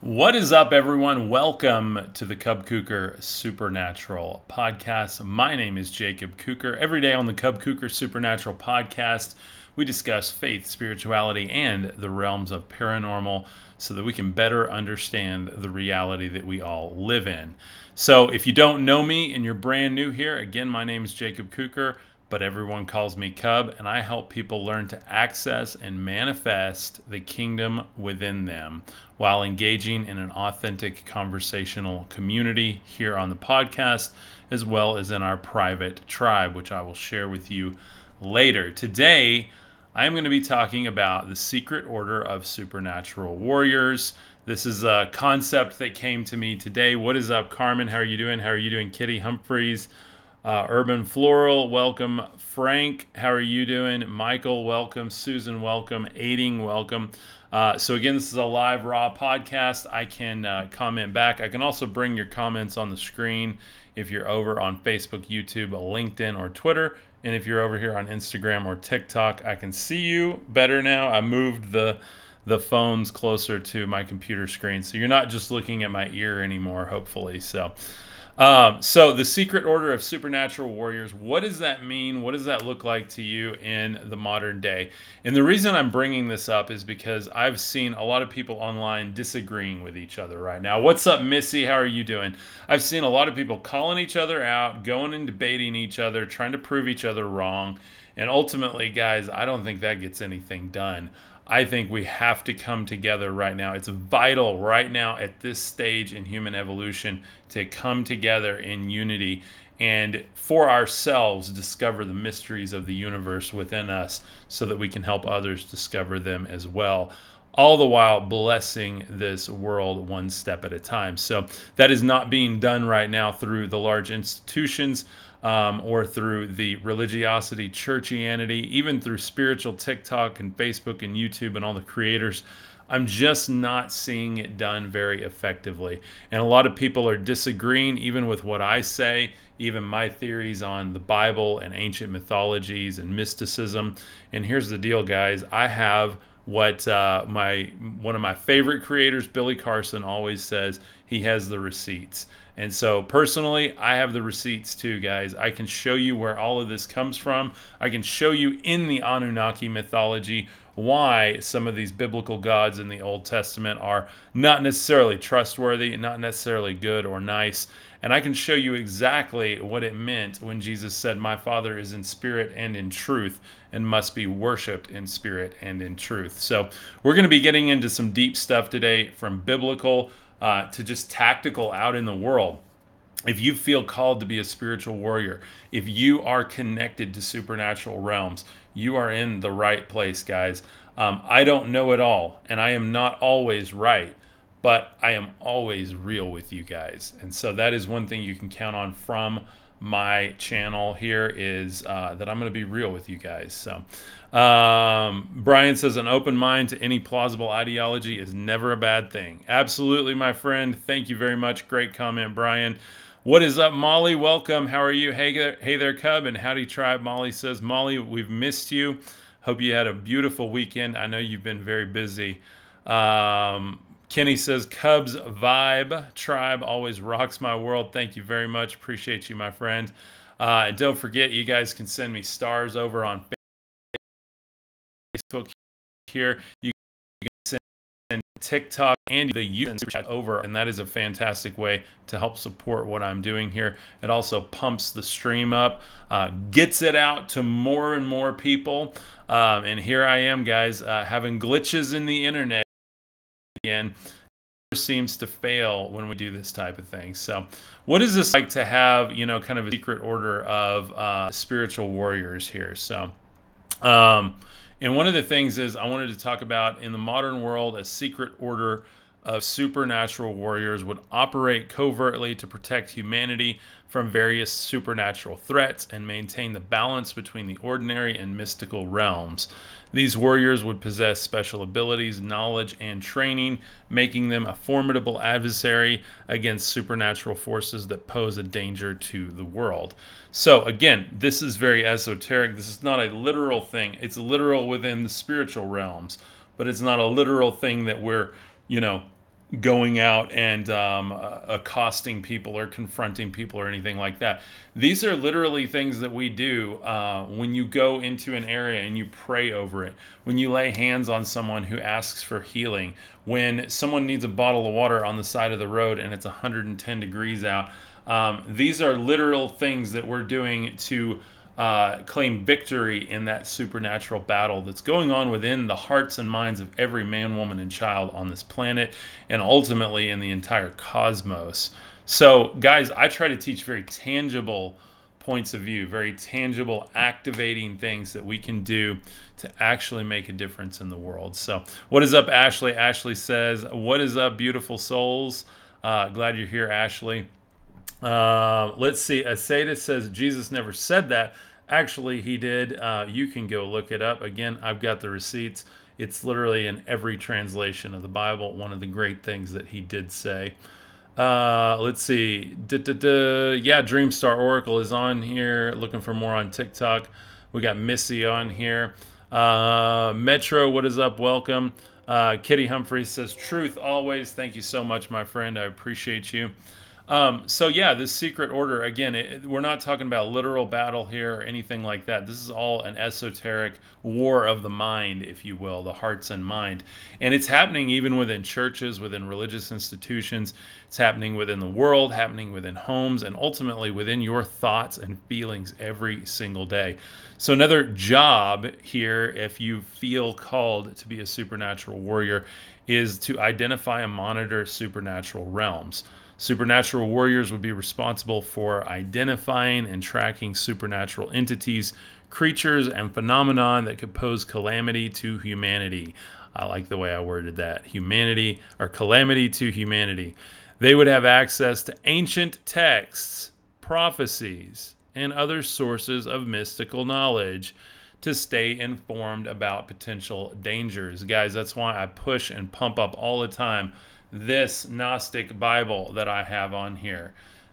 What is up, everyone? Welcome to the Cub Kuker Supernatural Podcast. My name is Jacob Kuker. Every day on the Cub Kuker Supernatural Podcast, we discuss faith, spirituality, and the realms of paranormal so that we can better understand the reality that we all live in. So, if you don't know me and you're brand new here, again, my name is Jacob Kuker but everyone calls me Cub, and I help people learn to access and manifest the kingdom within them while engaging in an authentic conversational community here on the podcast, as well as in our private tribe, which I will share with you later. Today, I'm going to be talking about the secret order of supernatural warriors. This is a concept that came to me today. What is up, Carmen? How are you doing? How are you doing, Kitty Humphreys? Uh, Urban Floral, welcome. Frank, how are you doing? Michael, welcome. Susan, welcome. Aiding, welcome. Uh, so, again, this is a live raw podcast. I can uh, comment back. I can also bring your comments on the screen if you're over on Facebook, YouTube, LinkedIn, or Twitter. And if you're over here on Instagram or TikTok, I can see you better now. I moved the the phones closer to my computer screen. So you're not just looking at my ear anymore, hopefully. So um, so the secret order of supernatural warriors, what does that mean? What does that look like to you in the modern day? And the reason I'm bringing this up is because I've seen a lot of people online disagreeing with each other right now. What's up, Missy? How are you doing? I've seen a lot of people calling each other out, going and debating each other, trying to prove each other wrong. And ultimately, guys, I don't think that gets anything done. I think we have to come together right now. It's vital right now at this stage in human evolution to come together in unity and for ourselves discover the mysteries of the universe within us so that we can help others discover them as well. All the while blessing this world one step at a time. So, that is not being done right now through the large institutions um, or through the religiosity, churchianity, even through spiritual TikTok and Facebook and YouTube and all the creators. I'm just not seeing it done very effectively. And a lot of people are disagreeing, even with what I say, even my theories on the Bible and ancient mythologies and mysticism. And here's the deal, guys I have what uh, my one of my favorite creators, Billy Carson, always says he has the receipts. And so personally, I have the receipts too, guys. I can show you where all of this comes from. I can show you in the Anunnaki mythology why some of these biblical gods in the Old Testament are not necessarily trustworthy, not necessarily good or nice. And I can show you exactly what it meant when Jesus said, My Father is in spirit and in truth and must be worshiped in spirit and in truth. So, we're going to be getting into some deep stuff today from biblical uh, to just tactical out in the world. If you feel called to be a spiritual warrior, if you are connected to supernatural realms, you are in the right place, guys. Um, I don't know it all, and I am not always right but I am always real with you guys. And so that is one thing you can count on from my channel here is uh, that I'm going to be real with you guys. So, um, Brian says an open mind to any plausible ideology is never a bad thing. Absolutely, my friend. Thank you very much. Great comment, Brian. What is up, Molly? Welcome. How are you? Hey hey there, Cub and Howdy Tribe. Molly says, Molly, we've missed you. Hope you had a beautiful weekend. I know you've been very busy. Um, Kenny says Cubs vibe tribe always rocks my world. Thank you very much. Appreciate you, my friend. Uh, and don't forget, you guys can send me stars over on Facebook here. You can send TikTok and the YouTube chat over, and that is a fantastic way to help support what I'm doing here. It also pumps the stream up, uh, gets it out to more and more people. Um, and here I am, guys, uh, having glitches in the internet again seems to fail when we do this type of thing. So, what is this like to have, you know, kind of a secret order of uh, spiritual warriors here? So, um, and one of the things is I wanted to talk about in the modern world, a secret order of supernatural warriors would operate covertly to protect humanity from various supernatural threats and maintain the balance between the ordinary and mystical realms. These warriors would possess special abilities, knowledge, and training, making them a formidable adversary against supernatural forces that pose a danger to the world. So, again, this is very esoteric. This is not a literal thing. It's literal within the spiritual realms, but it's not a literal thing that we're, you know, going out and um, accosting people or confronting people or anything like that. These are literally things that we do uh, when you go into an area and you pray over it, when you lay hands on someone who asks for healing, when someone needs a bottle of water on the side of the road and it's 110 degrees out. Um, these are literal things that we're doing to uh, claim victory in that supernatural battle that's going on within the hearts and minds of every man, woman, and child on this planet, and ultimately in the entire cosmos. So, guys, I try to teach very tangible points of view, very tangible, activating things that we can do to actually make a difference in the world. So, what is up, Ashley? Ashley says, What is up, beautiful souls? Uh, glad you're here, Ashley. Uh, let's see. Asada says Jesus never said that. Actually, he did. Uh, you can go look it up. Again, I've got the receipts. It's literally in every translation of the Bible. One of the great things that he did say. Uh, let's see. Da-da-da. Yeah, Dreamstar Oracle is on here. Looking for more on TikTok. We got Missy on here. Uh, Metro, what is up? Welcome. Uh, Kitty Humphrey says, Truth always. Thank you so much, my friend. I appreciate you. Um, so yeah, this secret order again. It, we're not talking about literal battle here or anything like that. This is all an esoteric war of the mind, if you will, the hearts and mind, and it's happening even within churches, within religious institutions. It's happening within the world, happening within homes, and ultimately within your thoughts and feelings every single day. So another job here, if you feel called to be a supernatural warrior, is to identify and monitor supernatural realms. Supernatural warriors would be responsible for identifying and tracking supernatural entities, creatures, and phenomenon that could pose calamity to humanity. I like the way I worded that. Humanity or calamity to humanity. They would have access to ancient texts, prophecies, and other sources of mystical knowledge to stay informed about potential dangers. Guys, that's why I push and pump up all the time this Gnostic Bible that I have on here,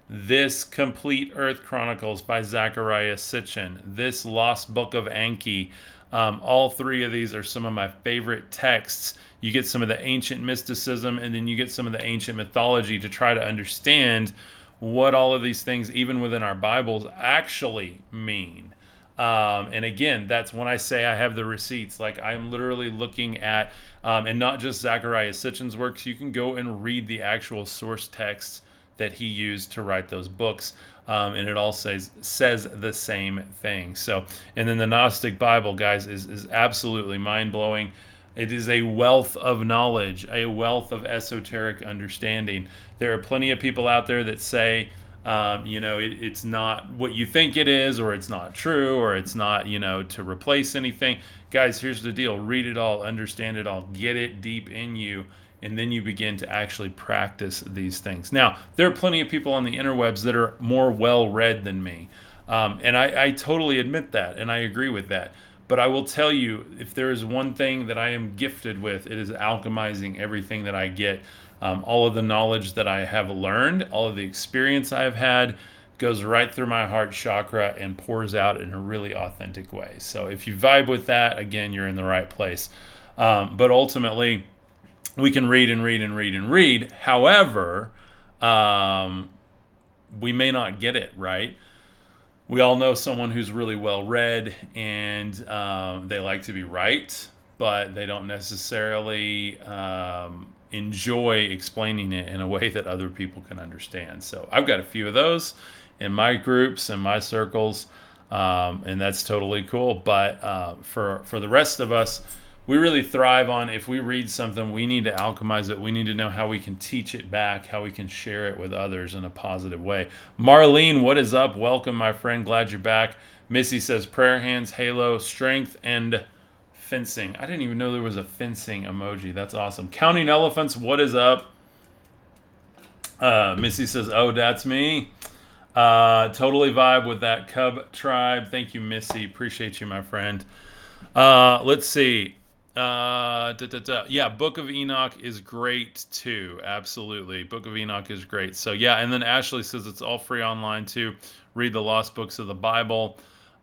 this Complete Earth Chronicles by Zecharia Sitchin, this Lost Book of Enki. Um, all three of these are some of my favorite texts. You get some of the ancient mysticism, and then you get some of the ancient mythology to try to understand what all of these things, even within our Bibles, actually mean. Um, and again, that's when I say I have the receipts. Like I'm literally looking at, um, and not just Zecharia Sitchin's works. You can go and read the actual source texts that he used to write those books, um, and it all says says the same thing. So, and then the Gnostic Bible, guys, is is absolutely mind blowing. It is a wealth of knowledge, a wealth of esoteric understanding. There are plenty of people out there that say um, you know, it, it's not what you think it is, or it's not true, or it's not, you know, to replace anything. Guys, here's the deal read it all, understand it all, get it deep in you, and then you begin to actually practice these things. Now, there are plenty of people on the interwebs that are more well read than me. Um, and I, I totally admit that, and I agree with that. But I will tell you, if there is one thing that I am gifted with, it is alchemizing everything that I get um, all of the knowledge that I have learned, all of the experience I've had goes right through my heart chakra and pours out in a really authentic way. So if you vibe with that, again, you're in the right place. Um, but ultimately, we can read and read and read and read. However, um, we may not get it right. We all know someone who's really well read and um, they like to be right, but they don't necessarily um, enjoy explaining it in a way that other people can understand. So I've got a few of those in my groups and my circles, um, and that's totally cool. But uh, for for the rest of us, we really thrive on if we read something, we need to alchemize it. We need to know how we can teach it back, how we can share it with others in a positive way. Marlene, what is up? Welcome, my friend. Glad you're back. Missy says prayer hands, halo, strength, and fencing. I didn't even know there was a fencing emoji. That's awesome. Counting elephants, what is up? Uh, Missy says, "Oh, that's me." Uh, totally vibe with that Cub tribe. Thank you, Missy. Appreciate you, my friend. Uh, let's see. Uh, da, da, da. Yeah, Book of Enoch is great too. Absolutely, Book of Enoch is great. So yeah, and then Ashley says it's all free online too. Read the Lost Books of the Bible.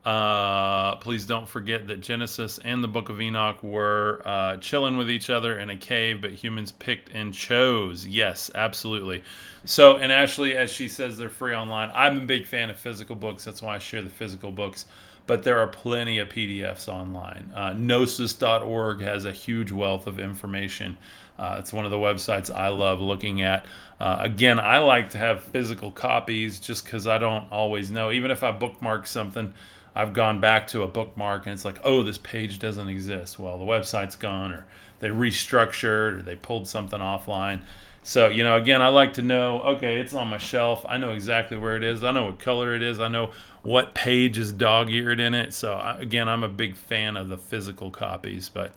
Uh, please don't forget that Genesis and the Book of Enoch were uh, chilling with each other in a cave, but humans picked and chose. Yes, absolutely. So, and Ashley, as she says, they're free online. I'm a big fan of physical books. That's why I share the physical books. But there are plenty of PDFs online. Uh, Gnosis.org has a huge wealth of information. Uh, it's one of the websites I love looking at. Uh, again, I like to have physical copies just because I don't always know. Even if I bookmark something, I've gone back to a bookmark and it's like, oh, this page doesn't exist. Well, the website's gone, or they restructured, or they pulled something offline. So, you know, again, I like to know, okay, it's on my shelf. I know exactly where it is. I know what color it is. I know what page is dog eared in it. So, again, I'm a big fan of the physical copies. But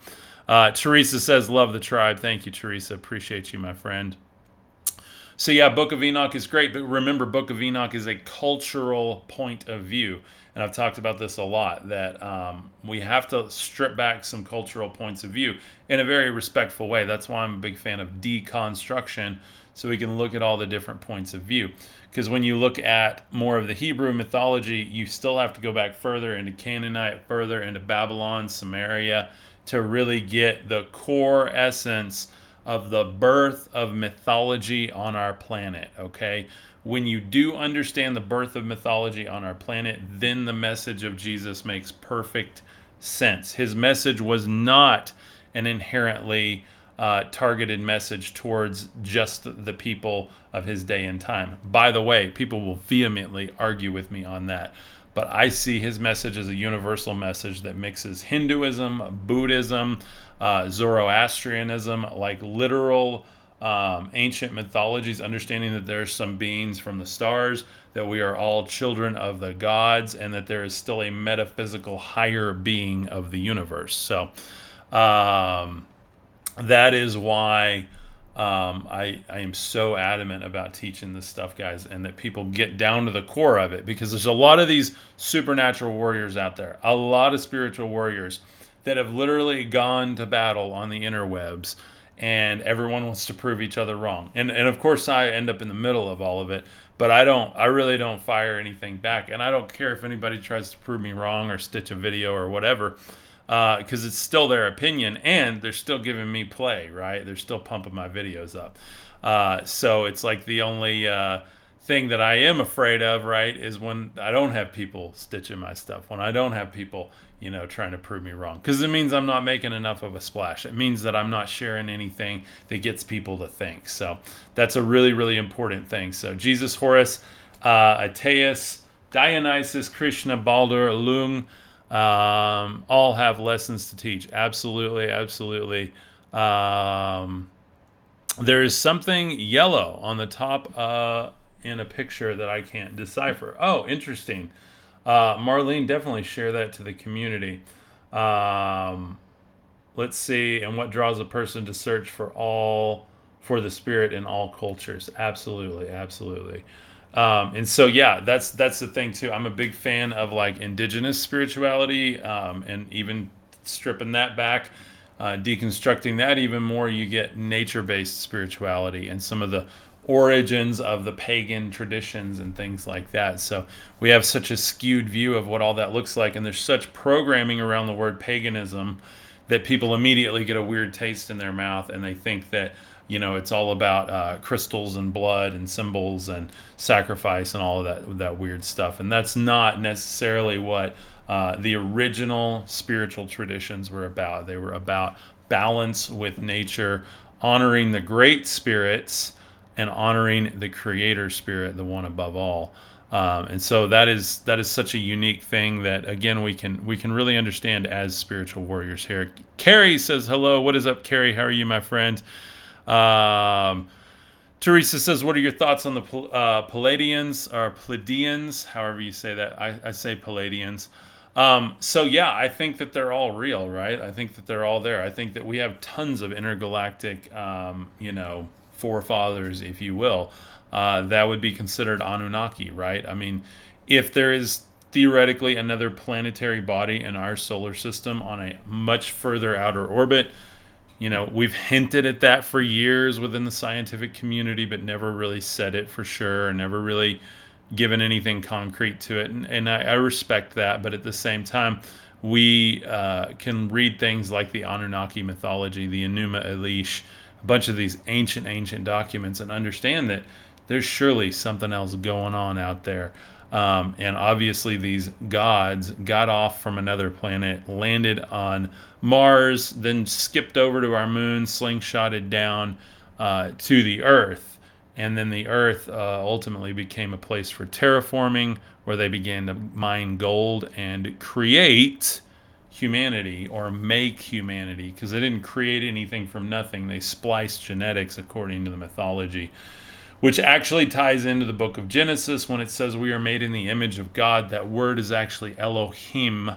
uh, Teresa says, love the tribe. Thank you, Teresa. Appreciate you, my friend. So, yeah, Book of Enoch is great. But remember, Book of Enoch is a cultural point of view and I've talked about this a lot that um, we have to strip back some cultural points of view in a very respectful way. That's why I'm a big fan of deconstruction, so we can look at all the different points of view. Because when you look at more of the Hebrew mythology, you still have to go back further into Canaanite, further into Babylon, Sumeria, to really get the core essence of the birth of mythology on our planet. Okay when you do understand the birth of mythology on our planet, then the message of Jesus makes perfect sense. His message was not an inherently uh, targeted message towards just the people of his day and time. By the way, people will vehemently argue with me on that. But I see his message as a universal message that mixes Hinduism, Buddhism, uh, Zoroastrianism, like literal um, ancient mythologies, understanding that there's some beings from the stars, that we are all children of the gods, and that there is still a metaphysical higher being of the universe. So um, that is why um, I, I am so adamant about teaching this stuff, guys, and that people get down to the core of it because there's a lot of these supernatural warriors out there, a lot of spiritual warriors that have literally gone to battle on the interwebs and everyone wants to prove each other wrong. And and of course I end up in the middle of all of it, but I don't I really don't fire anything back and I don't care if anybody tries to prove me wrong or stitch a video or whatever because uh, it's still their opinion and they're still giving me play, right? They're still pumping my videos up. Uh, so it's like the only uh, thing that I am afraid of, right, is when I don't have people stitching my stuff, when I don't have people, you know, trying to prove me wrong. Because it means I'm not making enough of a splash. It means that I'm not sharing anything that gets people to think. So that's a really, really important thing. So Jesus, Horus, uh, Ateus, Dionysus, Krishna, Baldur, Lung, um, all have lessons to teach. Absolutely, absolutely. Um, there is something yellow on the top uh, in a picture that I can't decipher. Oh, interesting. Uh, Marlene, definitely share that to the community. Um, let's see, and what draws a person to search for all for the spirit in all cultures? Absolutely, absolutely. Um, and so, yeah, that's that's the thing too. I'm a big fan of like indigenous spirituality, um, and even stripping that back, uh, deconstructing that even more. You get nature-based spirituality and some of the origins of the pagan traditions and things like that. So we have such a skewed view of what all that looks like, and there's such programming around the word paganism that people immediately get a weird taste in their mouth and they think that you know it's all about uh, crystals and blood and symbols and sacrifice and all of that that weird stuff and that's not necessarily what uh, the original spiritual traditions were about they were about balance with nature honoring the great spirits and honoring the creator spirit, the one above all. Um, and so that is that is such a unique thing that again we can we can really understand as spiritual warriors here. Carrie says hello. What is up, Carrie? How are you, my friend? Um, Teresa says, "What are your thoughts on the uh, Palladians or Pleiadians, however you say that? I, I say Palladians." Um, so yeah, I think that they're all real, right? I think that they're all there. I think that we have tons of intergalactic, um, you know, forefathers, if you will, uh, that would be considered Anunnaki, right? I mean, if there is theoretically another planetary body in our solar system on a much further outer orbit, you know, we've hinted at that for years within the scientific community, but never really said it for sure, and never really given anything concrete to it, and, and I, I respect that. But at the same time, we uh, can read things like the Anunnaki mythology, the Enuma Elish, bunch of these ancient, ancient documents, and understand that there's surely something else going on out there. Um, and obviously, these gods got off from another planet, landed on Mars, then skipped over to our moon, slingshotted down uh, to the Earth. And then the Earth uh, ultimately became a place for terraforming, where they began to mine gold and create humanity or make humanity because they didn't create anything from nothing. They spliced genetics according to the mythology which actually ties into the book of Genesis when it says we are made in the image of God. That word is actually Elohim,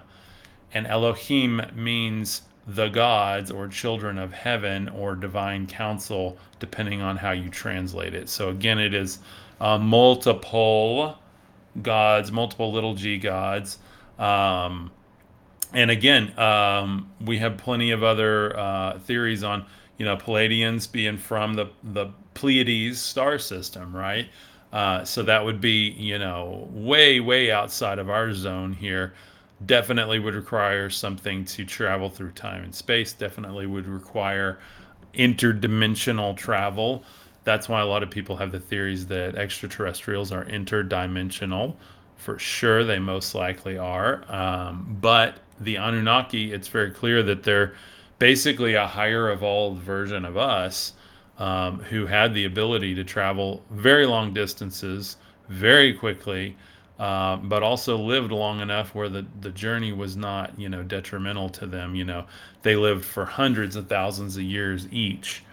and Elohim means the gods or children of heaven or divine council, depending on how you translate it. So, again, it is uh, multiple gods, multiple little g gods. Um, and again, um, we have plenty of other uh, theories on, you know, Palladians being from the, the Pleiades star system, right? Uh, so that would be, you know, way, way outside of our zone here. Definitely would require something to travel through time and space. Definitely would require interdimensional travel. That's why a lot of people have the theories that extraterrestrials are interdimensional. For sure, they most likely are. Um, but the Anunnaki, it's very clear that they're basically a higher evolved version of us um, who had the ability to travel very long distances very quickly, uh, but also lived long enough where the, the journey was not, you know, detrimental to them. You know, they lived for hundreds of thousands of years each,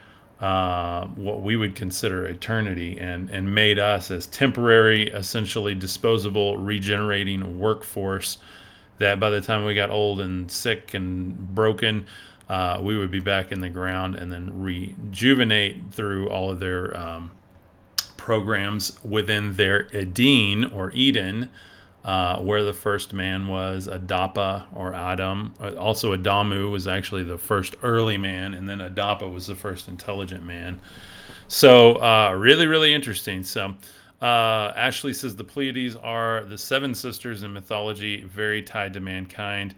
uh, what we would consider eternity, and, and made us as temporary, essentially disposable, regenerating workforce that by the time we got old and sick and broken, uh, we would be back in the ground and then rejuvenate through all of their um, programs within their Eden or Eden, uh, where the first man was Adapa or Adam. Uh, also, Adamu was actually the first early man, and then Adapa was the first intelligent man. So, uh, really, really interesting. So, uh, Ashley says the Pleiades are the seven sisters in mythology, very tied to mankind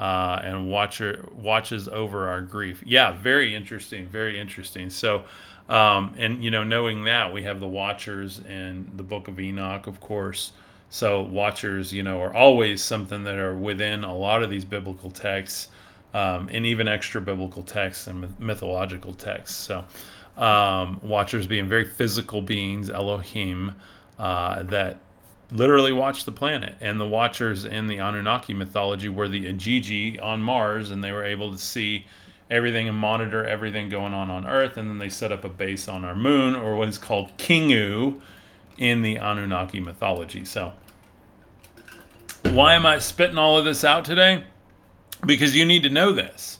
uh, and watcher watches over our grief. Yeah, very interesting, very interesting. So, um, and you know, knowing that we have the watchers and the Book of Enoch, of course. So watchers, you know, are always something that are within a lot of these biblical texts, um, and even extra biblical texts and mythological texts. So, um, watchers being very physical beings, Elohim, uh, that literally watched the planet. And the Watchers in the Anunnaki mythology were the Igigi on Mars, and they were able to see everything and monitor everything going on on Earth. And then they set up a base on our moon, or what is called Kingu in the Anunnaki mythology. So, why am I spitting all of this out today? Because you need to know this.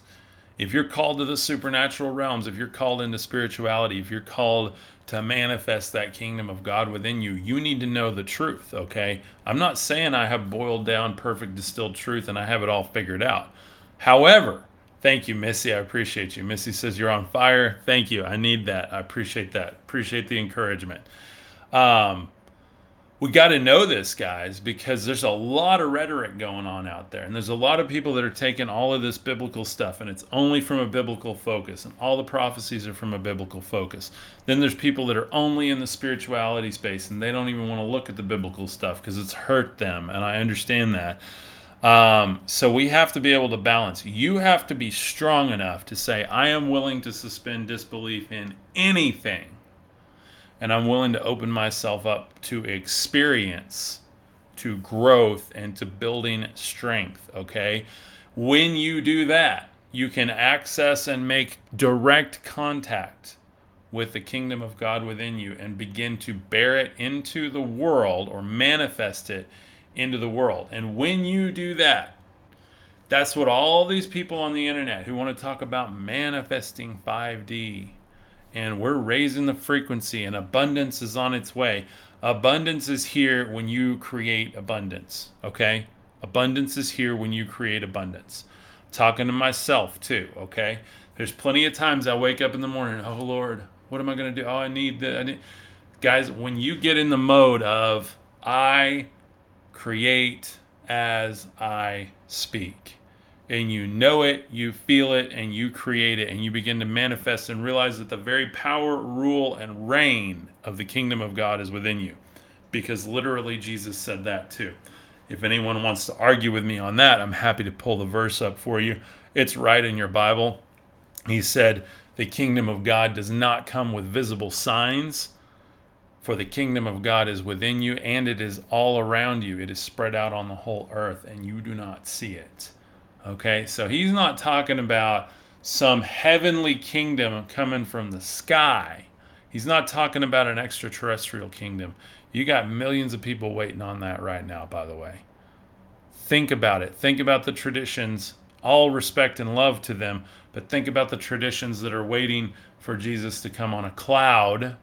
If you're called to the supernatural realms, if you're called into spirituality, if you're called to manifest that kingdom of God within you, you need to know the truth, okay? I'm not saying I have boiled down perfect distilled truth and I have it all figured out. However, thank you, Missy. I appreciate you. Missy says you're on fire. Thank you. I need that. I appreciate that. Appreciate the encouragement. Um, we got to know this, guys, because there's a lot of rhetoric going on out there. And there's a lot of people that are taking all of this biblical stuff and it's only from a biblical focus. And all the prophecies are from a biblical focus. Then there's people that are only in the spirituality space and they don't even want to look at the biblical stuff because it's hurt them. And I understand that. Um, so we have to be able to balance. You have to be strong enough to say, I am willing to suspend disbelief in anything and I'm willing to open myself up to experience, to growth, and to building strength. Okay. When you do that, you can access and make direct contact with the kingdom of God within you and begin to bear it into the world or manifest it into the world. And when you do that, that's what all these people on the internet who want to talk about manifesting 5D and we're raising the frequency and abundance is on its way. Abundance is here when you create abundance, okay? Abundance is here when you create abundance. talking to myself too, okay? There's plenty of times I wake up in the morning, oh Lord, what am I going to do? Oh, I need the I need... guys, when you get in the mode of I create as I speak. And you know it, you feel it, and you create it, and you begin to manifest and realize that the very power, rule, and reign of the kingdom of God is within you. Because literally, Jesus said that too. If anyone wants to argue with me on that, I'm happy to pull the verse up for you. It's right in your Bible. He said, The kingdom of God does not come with visible signs for the kingdom of God is within you and it is all around you. It is spread out on the whole earth and you do not see it. Okay, so he's not talking about some heavenly kingdom coming from the sky. He's not talking about an extraterrestrial kingdom. You got millions of people waiting on that right now, by the way. Think about it. Think about the traditions, all respect and love to them, but think about the traditions that are waiting for Jesus to come on a cloud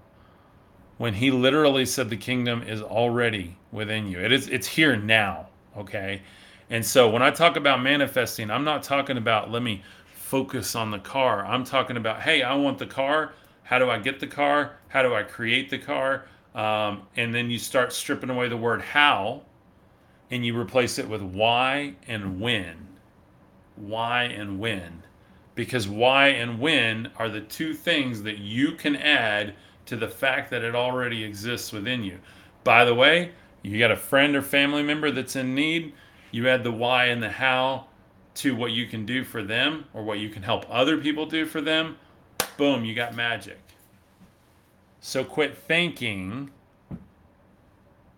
when he literally said the kingdom is already within you. It is it's here now, okay? And so when I talk about manifesting, I'm not talking about let me focus on the car. I'm talking about, hey, I want the car. How do I get the car? How do I create the car? Um, and then you start stripping away the word how and you replace it with why and when. Why and when. Because why and when are the two things that you can add to the fact that it already exists within you. By the way, you got a friend or family member that's in need, you add the why and the how to what you can do for them or what you can help other people do for them. Boom, you got magic. So quit thinking,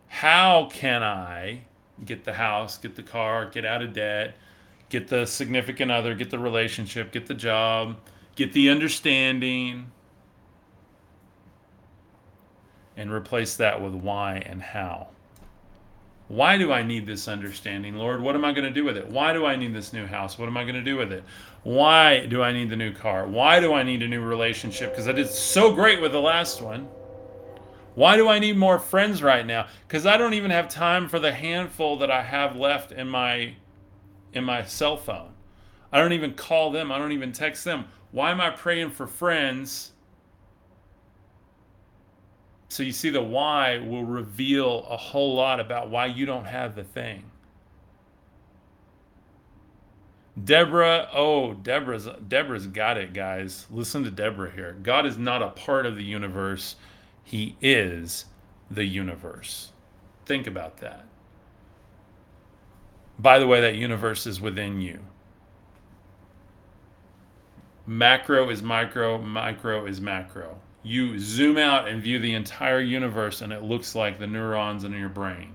how can I get the house, get the car, get out of debt, get the significant other, get the relationship, get the job, get the understanding, and replace that with why and how. Why do I need this understanding, Lord? What am I going to do with it? Why do I need this new house? What am I going to do with it? Why do I need the new car? Why do I need a new relationship? Because I did so great with the last one. Why do I need more friends right now? Because I don't even have time for the handful that I have left in my in my cell phone. I don't even call them. I don't even text them. Why am I praying for friends so you see, the why will reveal a whole lot about why you don't have the thing. Deborah, oh, Deborah's Deborah's got it, guys. Listen to Deborah here. God is not a part of the universe. He is the universe. Think about that. By the way, that universe is within you. Macro is micro, micro is macro you zoom out and view the entire universe and it looks like the neurons in your brain.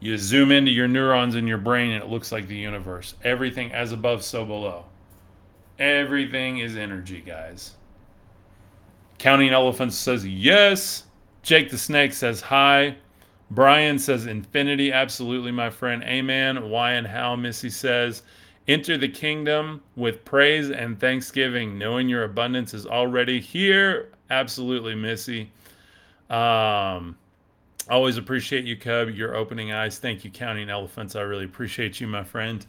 You zoom into your neurons in your brain and it looks like the universe. Everything as above, so below. Everything is energy, guys. Counting Elephants says yes. Jake the Snake says hi. Brian says infinity. Absolutely, my friend. Amen. Why and how, Missy says. Enter the kingdom with praise and thanksgiving, knowing your abundance is already here. Absolutely, Missy. Um, always appreciate you, Cub. Your opening eyes. Thank you, Counting Elephants. I really appreciate you, my friend.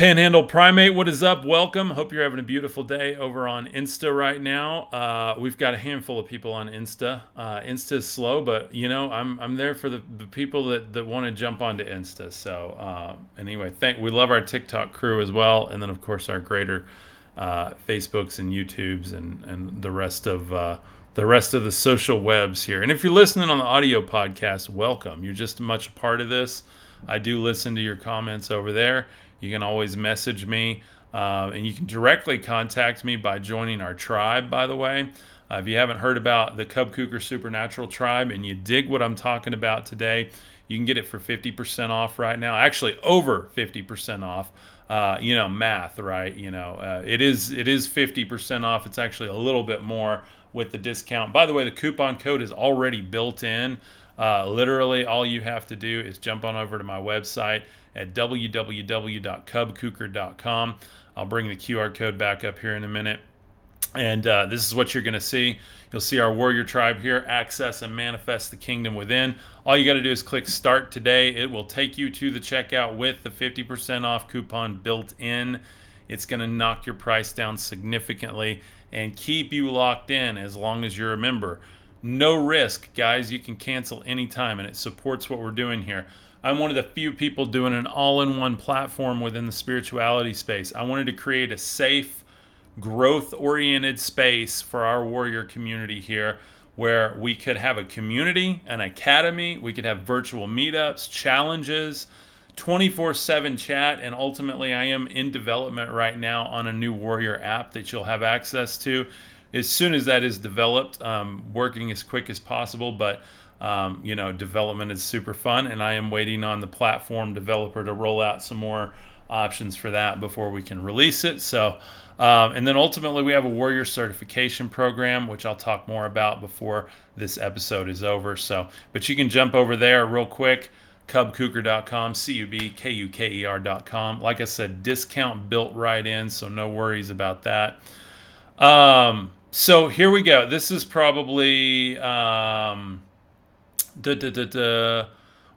Panhandle Primate, what is up? Welcome. Hope you're having a beautiful day over on Insta right now. Uh, we've got a handful of people on Insta. Uh, Insta is slow, but you know I'm I'm there for the, the people that, that want to jump onto Insta. So uh, anyway, thank we love our TikTok crew as well, and then of course our greater uh, Facebooks and YouTubes and and the rest of uh, the rest of the social webs here. And if you're listening on the audio podcast, welcome. You're just much a part of this. I do listen to your comments over there you can always message me, uh, and you can directly contact me by joining our tribe, by the way. Uh, if you haven't heard about the Cub Kuker Supernatural Tribe and you dig what I'm talking about today, you can get it for 50% off right now. Actually, over 50% off. Uh, you know, math, right? You know, uh, it is it is 50% off. It's actually a little bit more with the discount. By the way, the coupon code is already built in. Uh, literally, all you have to do is jump on over to my website at www.cubkuker.com. I'll bring the QR code back up here in a minute. And uh, this is what you're going to see. You'll see our warrior tribe here access and manifest the kingdom within. All you got to do is click start today. It will take you to the checkout with the 50% off coupon built in. It's going to knock your price down significantly and keep you locked in as long as you're a member. No risk, guys. You can cancel anytime, and it supports what we're doing here. I'm one of the few people doing an all in one platform within the spirituality space. I wanted to create a safe, growth oriented space for our warrior community here where we could have a community, an academy, we could have virtual meetups, challenges, 24 7 chat, and ultimately, I am in development right now on a new Warrior app that you'll have access to as soon as that is developed, um, working as quick as possible. But um, you know, development is super fun, and I am waiting on the platform developer to roll out some more options for that before we can release it. So, um, and then ultimately, we have a Warrior certification program, which I'll talk more about before this episode is over. So, but you can jump over there real quick cubkuker.com, C U B K U K E R.com. Like I said, discount built right in, so no worries about that. Um, so here we go. This is probably um, duh, duh, duh,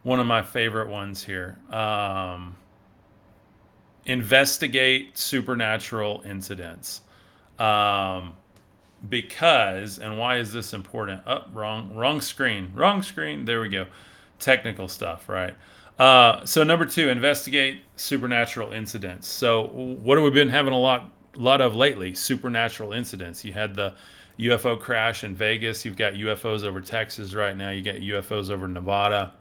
one of my favorite ones here. Um, investigate supernatural incidents. Um, because, and why is this important? Up, oh, wrong, wrong screen, wrong screen. There we go. Technical stuff, right? Uh, so number two, investigate supernatural incidents. So what have we been having a lot lot of lately supernatural incidents. You had the UFO crash in Vegas. You've got UFOs over Texas right now. You got UFOs over Nevada.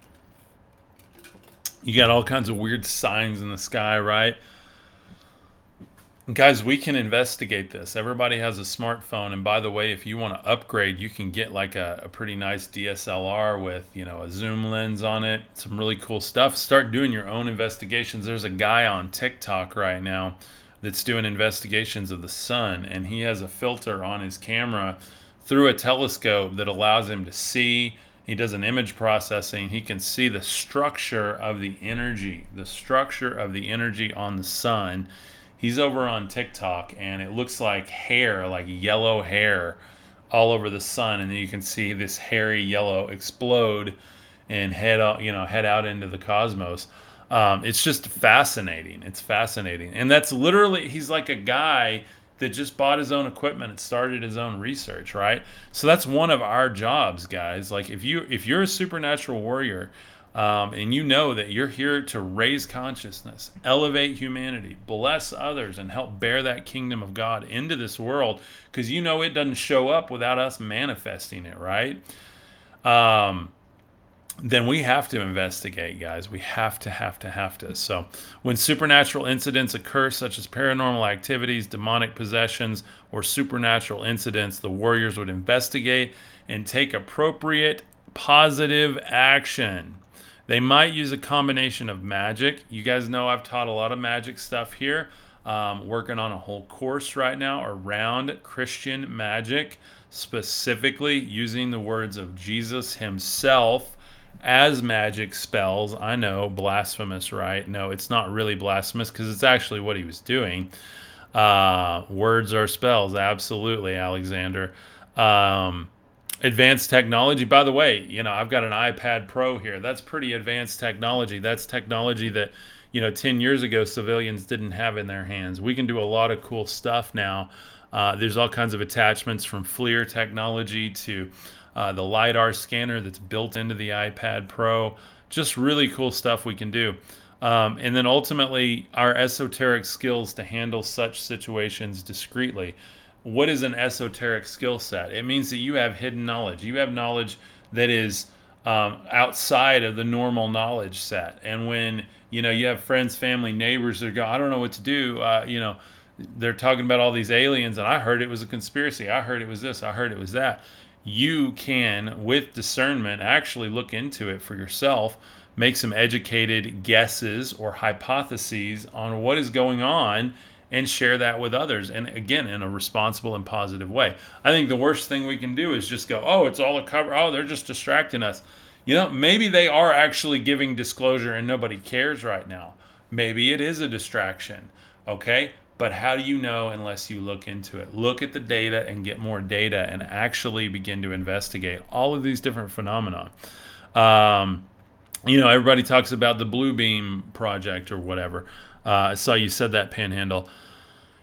You got all kinds of weird signs in the sky, right? Guys, we can investigate this. Everybody has a smartphone, and by the way, if you want to upgrade, you can get like a, a, pretty nice DSLR with you know a zoom lens on it. Some really cool stuff. Start doing your own investigations. There's a guy on TikTok right now that's doing investigations of the sun, and he has a filter on his camera through a telescope that allows him to see. He does an image processing. He can see the structure of the energy, the structure of the energy on the sun. He's over on TikTok, and it looks like hair, like yellow hair, all over the sun, and then you can see this hairy yellow explode and head out, you know, head out into the cosmos. Um, it's just fascinating. It's fascinating, and that's literally he's like a guy that just bought his own equipment and started his own research, right? So that's one of our jobs, guys. Like if you if you're a supernatural warrior, um, and you know that you're here to raise consciousness, elevate humanity, bless others, and help bear that kingdom of God into this world, because you know it doesn't show up without us manifesting it, right? Um, then we have to investigate, guys. We have to, have to, have to. So, when supernatural incidents occur, such as paranormal activities, demonic possessions, or supernatural incidents, the warriors would investigate and take appropriate positive action. They might use a combination of magic. You guys know I've taught a lot of magic stuff here. Um, working on a whole course right now around Christian magic, specifically using the words of Jesus himself as magic spells. I know, blasphemous, right? No, it's not really blasphemous because it's actually what he was doing. Uh, words are spells, absolutely, Alexander. Um, advanced technology. By the way, you know, I've got an iPad Pro here. That's pretty advanced technology. That's technology that, you know, 10 years ago civilians didn't have in their hands. We can do a lot of cool stuff now. Uh, there's all kinds of attachments from FLIR technology to uh, the LiDAR scanner that's built into the iPad Pro. Just really cool stuff we can do. Um, and then ultimately, our esoteric skills to handle such situations discreetly. What is an esoteric skill set? It means that you have hidden knowledge. You have knowledge that is um, outside of the normal knowledge set. And when you know you have friends, family, neighbors that go, I don't know what to do. Uh, you know, they're talking about all these aliens, and I heard it was a conspiracy. I heard it was this. I heard it was that you can, with discernment, actually look into it for yourself, make some educated guesses or hypotheses on what is going on, and share that with others. And again, in a responsible and positive way. I think the worst thing we can do is just go, oh, it's all a cover. Oh, they're just distracting us. You know, maybe they are actually giving disclosure and nobody cares right now. Maybe it is a distraction. Okay. But how do you know unless you look into it? Look at the data and get more data and actually begin to investigate all of these different phenomena. Um, you know, everybody talks about the Blue Beam project or whatever. Uh, I saw you said that panhandle.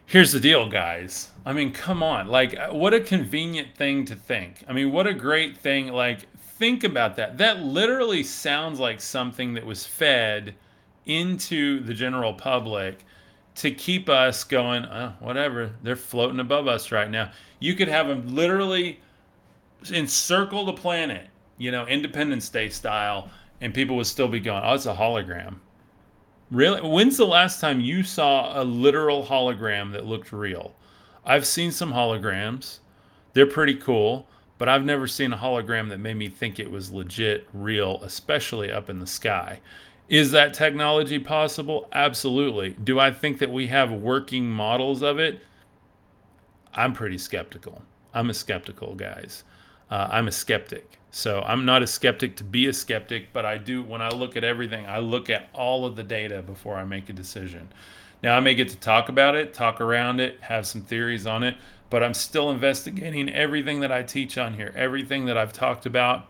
Here's the deal, guys. I mean, come on. Like, uh, what a convenient thing to think. I mean, what a great thing. Like, think about that. That literally sounds like something that was fed into the general public to keep us going, oh, whatever. They're floating above us right now. You could have them literally encircle the planet, you know, Independence Day style, and people would still be going, oh, it's a hologram. Really? When's the last time you saw a literal hologram that looked real? I've seen some holograms. They're pretty cool, but I've never seen a hologram that made me think it was legit real, especially up in the sky. Is that technology possible? Absolutely. Do I think that we have working models of it? I'm pretty skeptical. I'm a skeptical, guys. Uh, I'm a skeptic. So I'm not a skeptic to be a skeptic, but I do, when I look at everything, I look at all of the data before I make a decision. Now, I may get to talk about it, talk around it, have some theories on it, but I'm still investigating everything that I teach on here, everything that I've talked about,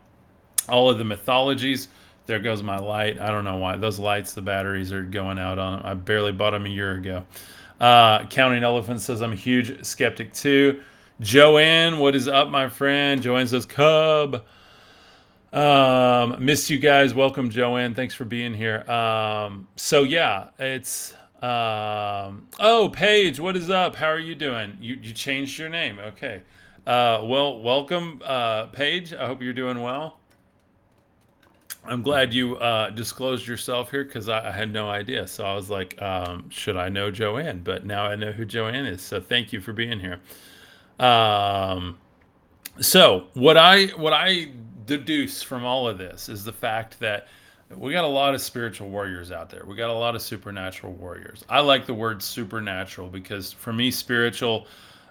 all of the mythologies. There goes my light. I don't know why. Those lights, the batteries are going out on them. I barely bought them a year ago. Uh, Counting Elephant says, I'm a huge skeptic too. Joanne, what is up, my friend? Joanne says, Cub. Um, missed you guys. Welcome, Joanne. Thanks for being here. Um, so yeah, it's um, oh, Paige, what is up? How are you doing? You you changed your name. Okay. Uh, well, welcome, uh, Paige. I hope you're doing well. I'm glad you uh, disclosed yourself here because I, I, had no idea. So I was like, um, should I know Joanne? But now I know who Joanne is. So thank you for being here. Um, so what I what I deduce from all of this is the fact that we got a lot of spiritual warriors out there. We got a lot of supernatural warriors. I like the word supernatural because for me, spiritual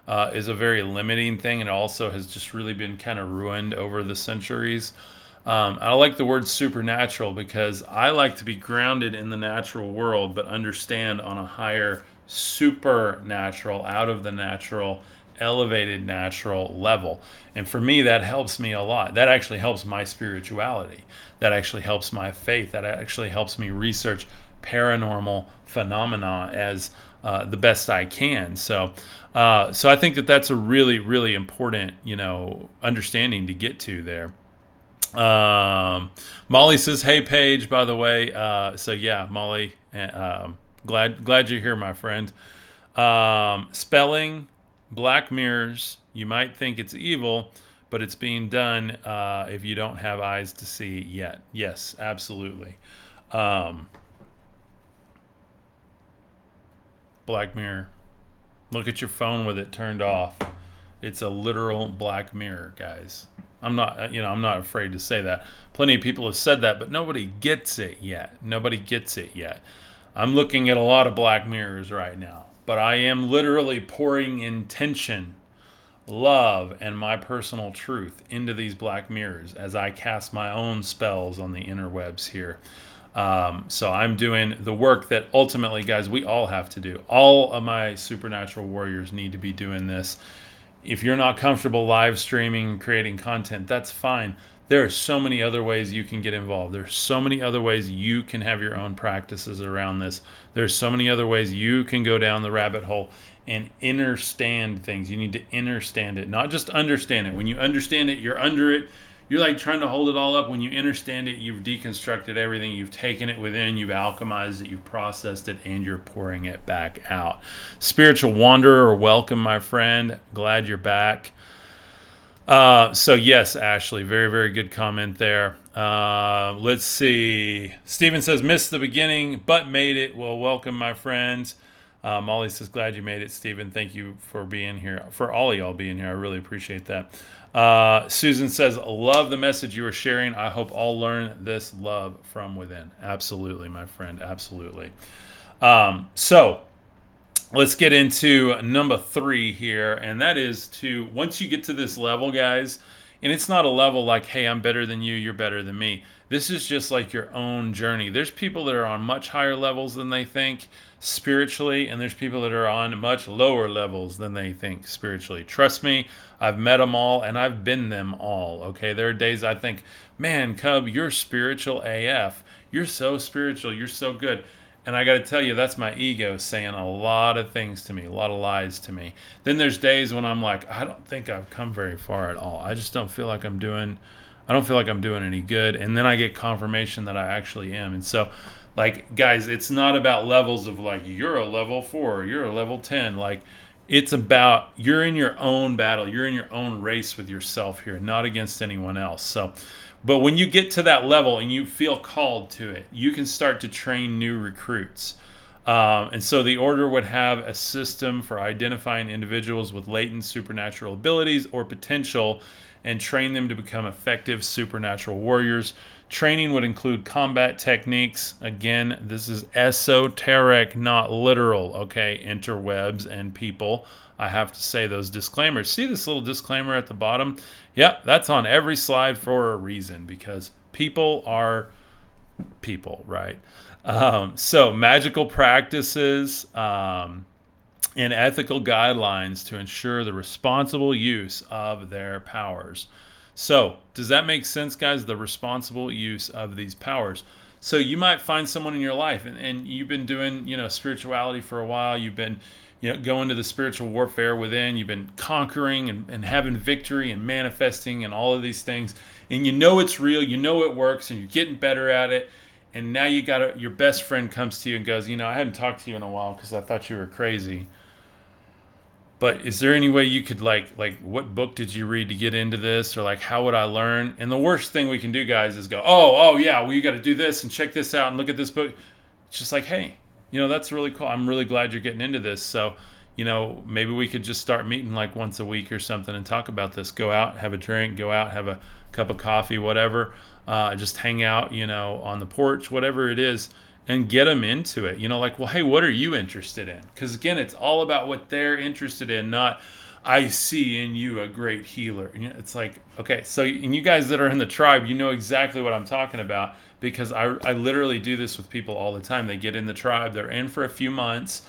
uh, is a very limiting thing and also has just really been kind of ruined over the centuries. Um, I like the word supernatural because I like to be grounded in the natural world, but understand on a higher supernatural, out of the natural elevated natural level. And for me, that helps me a lot. That actually helps my spirituality. That actually helps my faith. That actually helps me research paranormal phenomena as uh, the best I can. So, uh, so I think that that's a really, really important, you know, understanding to get to there. Um, Molly says, "Hey, Paige." By the way, uh, so yeah, Molly, um, glad glad you're here, my friend. Um, spelling Black Mirrors, you might think it's evil, but it's being done uh, if you don't have eyes to see yet. Yes, absolutely. Um, Black Mirror. Look at your phone with it turned off. It's a literal Black Mirror, guys. I'm not, uh, you know, I'm not afraid to say that. Plenty of people have said that, but nobody gets it yet. Nobody gets it yet. I'm looking at a lot of Black Mirrors right now but I am literally pouring intention, love, and my personal truth into these black mirrors as I cast my own spells on the interwebs here. Um, so I'm doing the work that ultimately, guys, we all have to do. All of my supernatural warriors need to be doing this. If you're not comfortable live streaming, creating content, that's fine there are so many other ways you can get involved. There's so many other ways you can have your own practices around this. There's so many other ways you can go down the rabbit hole and understand things. You need to understand it, not just understand it. When you understand it, you're under it. You're like trying to hold it all up. When you understand it, you've deconstructed everything. You've taken it within, you've alchemized it, you've processed it, and you're pouring it back out. Spiritual wanderer, welcome, my friend. Glad you're back. Uh, so yes, Ashley, very very good comment there. Uh, let's see. Steven says missed the beginning, but made it. Well, welcome, my friends. Uh, Molly says glad you made it, Steven. Thank you for being here. For all of y'all being here, I really appreciate that. Uh, Susan says love the message you are sharing. I hope all learn this love from within. Absolutely, my friend. Absolutely. Um, so let's get into number three here and that is to once you get to this level guys and it's not a level like hey i'm better than you you're better than me. This is just like your own journey. There's people that are on much higher levels than they think spiritually and there's people that are on much lower levels than they think spiritually. Trust me i've met them all and i've been them all okay? There are days i think man cub you're spiritual af you're so spiritual. You're so good And I got to tell you, that's my ego saying a lot of things to me, a lot of lies to me. Then there's days when I'm like, I don't think I've come very far at all. I just don't feel like I'm doing, I don't feel like I'm doing any good. And then I get confirmation that I actually am. And so, like, guys, it's not about levels of like, you're a level four, you're a level 10. Like, it's about you're in your own battle, you're in your own race with yourself here, not against anyone else. So, but when you get to that level and you feel called to it, you can start to train new recruits. Um, and so the order would have a system for identifying individuals with latent supernatural abilities or potential and train them to become effective supernatural warriors. Training would include combat techniques. Again, this is esoteric, not literal, okay? Interwebs and people. I have to say those disclaimers. See this little disclaimer at the bottom? Yep, that's on every slide for a reason because people are people, right? Um, so, magical practices um, and ethical guidelines to ensure the responsible use of their powers. So, does that make sense, guys? The responsible use of these powers. So, you might find someone in your life and, and you've been doing, you know, spirituality for a while. You've been you know, going to the spiritual warfare within. You've been conquering and, and having victory and manifesting and all of these things. And you know it's real, you know it works, and you're getting better at it. And now you got a, your best friend comes to you and goes, You know, I hadn't talked to you in a while because I thought you were crazy. But is there any way you could like like what book did you read to get into this or like how would I learn? And the worst thing we can do guys is go, "Oh, oh yeah, well you got to do this and check this out and look at this book." It's just like, "Hey, you know that's really cool. I'm really glad you're getting into this. So you know maybe we could just start meeting like once a week or something and talk about this. Go out have a drink go out have a cup of coffee whatever. Uh, just hang out you know on the porch whatever it is and get them into it. You know like well hey what are you interested in? Because again it's all about what they're interested in not i see in you a great healer. And it's like okay so and you guys that are in the tribe you know exactly what i'm talking about because I, I literally do this with people all the time. They get in the tribe, they're in for a few months,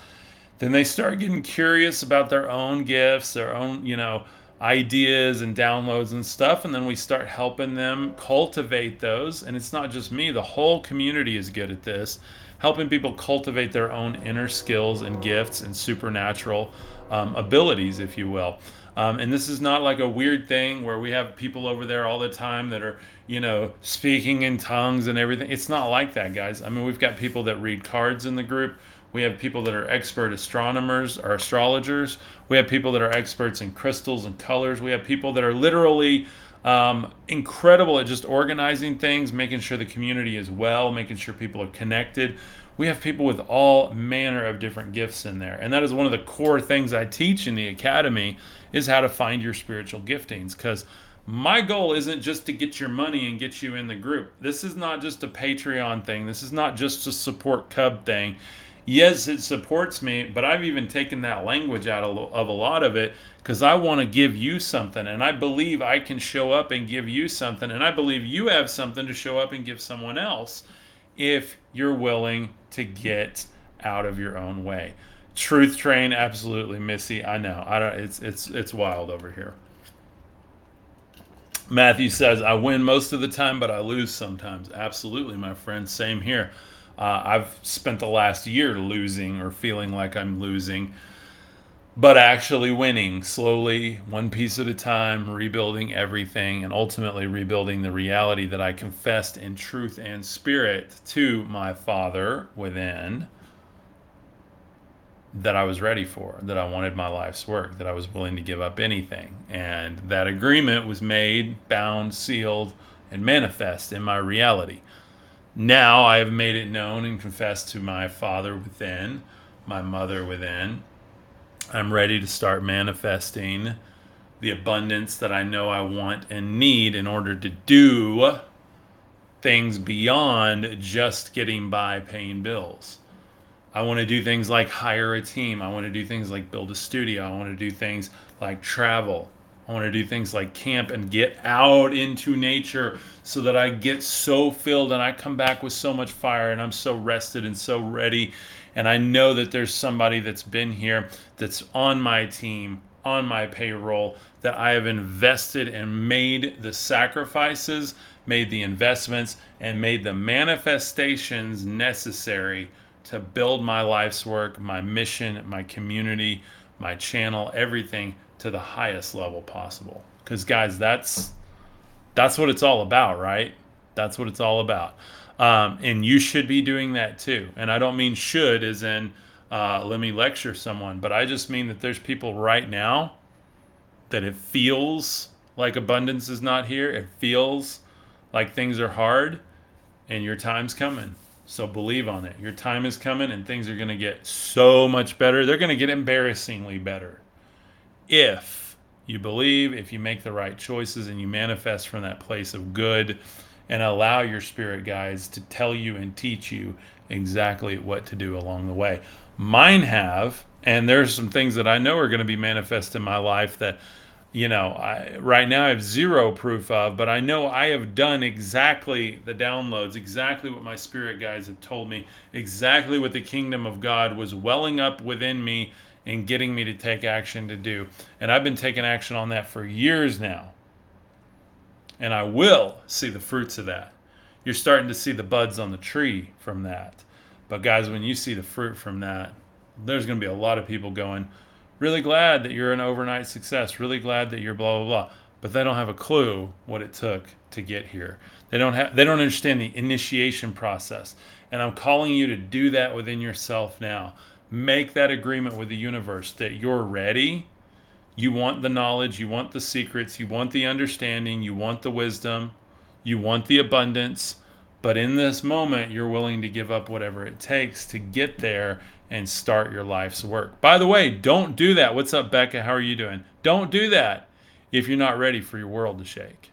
then they start getting curious about their own gifts, their own, you know, ideas and downloads and stuff. And then we start helping them cultivate those. And it's not just me, the whole community is good at this, helping people cultivate their own inner skills and gifts and supernatural um, abilities, if you will. Um, and this is not like a weird thing where we have people over there all the time that are, you know, speaking in tongues and everything. It's not like that, guys. I mean, we've got people that read cards in the group. We have people that are expert astronomers or astrologers. We have people that are experts in crystals and colors. We have people that are literally um, incredible at just organizing things, making sure the community is well, making sure people are connected we have people with all manner of different gifts in there and that is one of the core things i teach in the academy is how to find your spiritual giftings because my goal isn't just to get your money and get you in the group this is not just a patreon thing this is not just a support cub thing yes it supports me but i've even taken that language out of a lot of it because i want to give you something and i believe i can show up and give you something and i believe you have something to show up and give someone else if you're willing to get out of your own way. Truth train, absolutely, Missy. I know. I don't. It's it's it's wild over here. Matthew says, "I win most of the time, but I lose sometimes." Absolutely, my friend. Same here. Uh, I've spent the last year losing or feeling like I'm losing but actually winning slowly, one piece at a time, rebuilding everything, and ultimately rebuilding the reality that I confessed in truth and spirit to my Father within that I was ready for, that I wanted my life's work, that I was willing to give up anything. And that agreement was made, bound, sealed, and manifest in my reality. Now I have made it known and confessed to my Father within, my mother within, I'm ready to start manifesting the abundance that I know I want and need in order to do things beyond just getting by paying bills. I want to do things like hire a team. I want to do things like build a studio. I want to do things like travel. I want to do things like camp and get out into nature so that I get so filled and I come back with so much fire and I'm so rested and so ready and I know that there's somebody that's been here that's on my team, on my payroll, that I have invested and made the sacrifices, made the investments, and made the manifestations necessary to build my life's work, my mission, my community, my channel, everything to the highest level possible. Because guys, that's that's what it's all about, right? That's what it's all about. Um, and you should be doing that too. And I don't mean should as in uh, let me lecture someone, but I just mean that there's people right now that it feels like abundance is not here. It feels like things are hard and your time's coming. So believe on it. Your time is coming and things are going to get so much better. They're going to get embarrassingly better if you believe, if you make the right choices and you manifest from that place of good and allow your spirit guides to tell you and teach you exactly what to do along the way. Mine have, and there's some things that I know are going to be manifest in my life that you know, I, right now I have zero proof of, but I know I have done exactly the downloads, exactly what my spirit guides have told me, exactly what the kingdom of God was welling up within me and getting me to take action to do. And I've been taking action on that for years now. And I will see the fruits of that. You're starting to see the buds on the tree from that. But guys, when you see the fruit from that, there's going to be a lot of people going, really glad that you're an overnight success, really glad that you're blah blah blah. But they don't have a clue what it took to get here. They don't have they don't understand the initiation process. And I'm calling you to do that within yourself now. Make that agreement with the universe that you're ready. You want the knowledge, you want the secrets, you want the understanding, you want the wisdom, you want the abundance. But in this moment, you're willing to give up whatever it takes to get there and start your life's work. By the way, don't do that. What's up, Becca? How are you doing? Don't do that if you're not ready for your world to shake.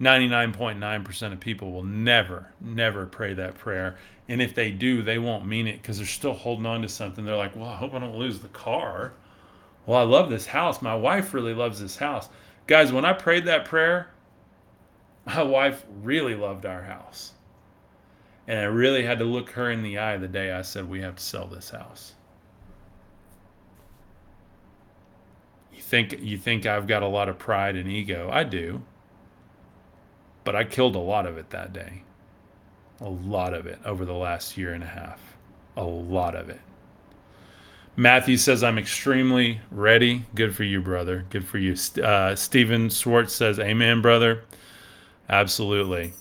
99.9% of people will never, never pray that prayer. And if they do, they won't mean it because they're still holding on to something. They're like, well, I hope I don't lose the car. Well, I love this house. My wife really loves this house. Guys, when I prayed that prayer, my wife really loved our house. And I really had to look her in the eye the day I said, We have to sell this house. You think, you think I've got a lot of pride and ego? I do. But I killed a lot of it that day. A lot of it over the last year and a half. A lot of it. Matthew says, I'm extremely ready. Good for you, brother. Good for you. Uh, Stephen Schwartz says, Amen, brother. Absolutely.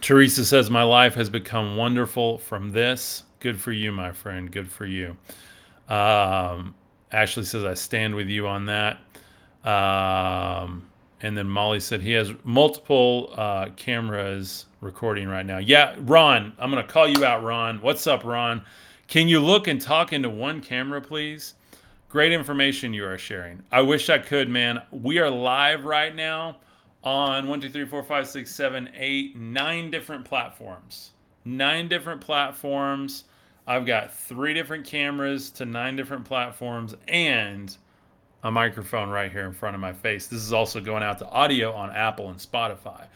Teresa says, My life has become wonderful from this. Good for you, my friend. Good for you. Um, Ashley says, I stand with you on that. Um, and then Molly said he has multiple uh, cameras recording right now. Yeah, Ron, I'm going to call you out, Ron. What's up, Ron? Can you look and talk into one camera, please? Great information you are sharing. I wish I could, man. We are live right now on one, two, three, four, five, six, seven, eight, nine different platforms. Nine different platforms. I've got three different cameras to nine different platforms and a microphone right here in front of my face. This is also going out to audio on Apple and Spotify.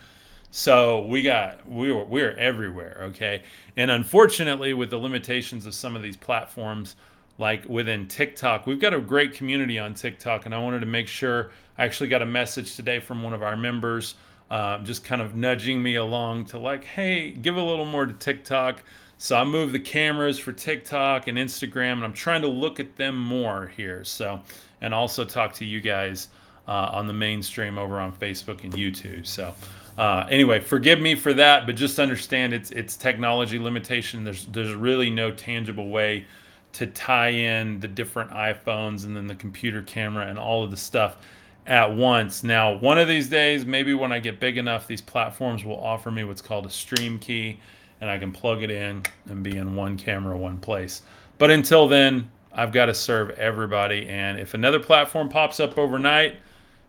So we got we we're everywhere, okay? And unfortunately, with the limitations of some of these platforms, like within TikTok. We've got a great community on TikTok, and I wanted to make sure I actually got a message today from one of our members, uh, just kind of nudging me along to like, hey, give a little more to TikTok. So I moved the cameras for TikTok and Instagram, and I'm trying to look at them more here. So, and also talk to you guys uh, on the mainstream over on Facebook and YouTube. So. Uh, anyway, forgive me for that, but just understand it's it's technology limitation. There's there's really no tangible way to tie in the different iPhones and then the computer camera and all of the stuff at once. Now, one of these days, maybe when I get big enough, these platforms will offer me what's called a stream key and I can plug it in and be in one camera, one place. But until then, I've got to serve everybody. And if another platform pops up overnight,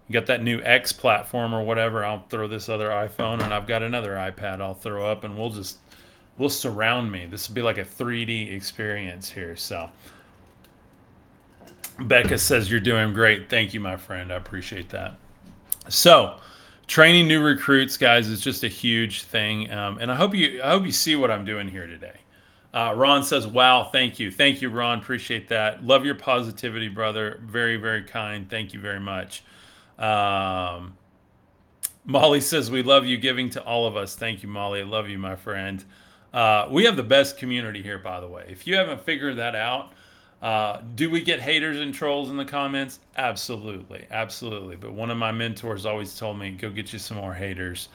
you got that new X platform or whatever, I'll throw this other iPhone and I've got another iPad I'll throw up and we'll just we'll surround me. This will be like a 3D experience here. So, Becca says you're doing great. Thank you, my friend. I appreciate that. So, training new recruits, guys, is just a huge thing, um, and I hope you I hope you see what I'm doing here today. Uh, Ron says, "Wow, thank you, thank you, Ron. Appreciate that. Love your positivity, brother. Very, very kind. Thank you very much." Um, Molly says, "We love you, giving to all of us. Thank you, Molly. I love you, my friend." Uh, we have the best community here, by the way. If you haven't figured that out, uh, do we get haters and trolls in the comments? Absolutely, absolutely. But one of my mentors always told me, go get you some more haters,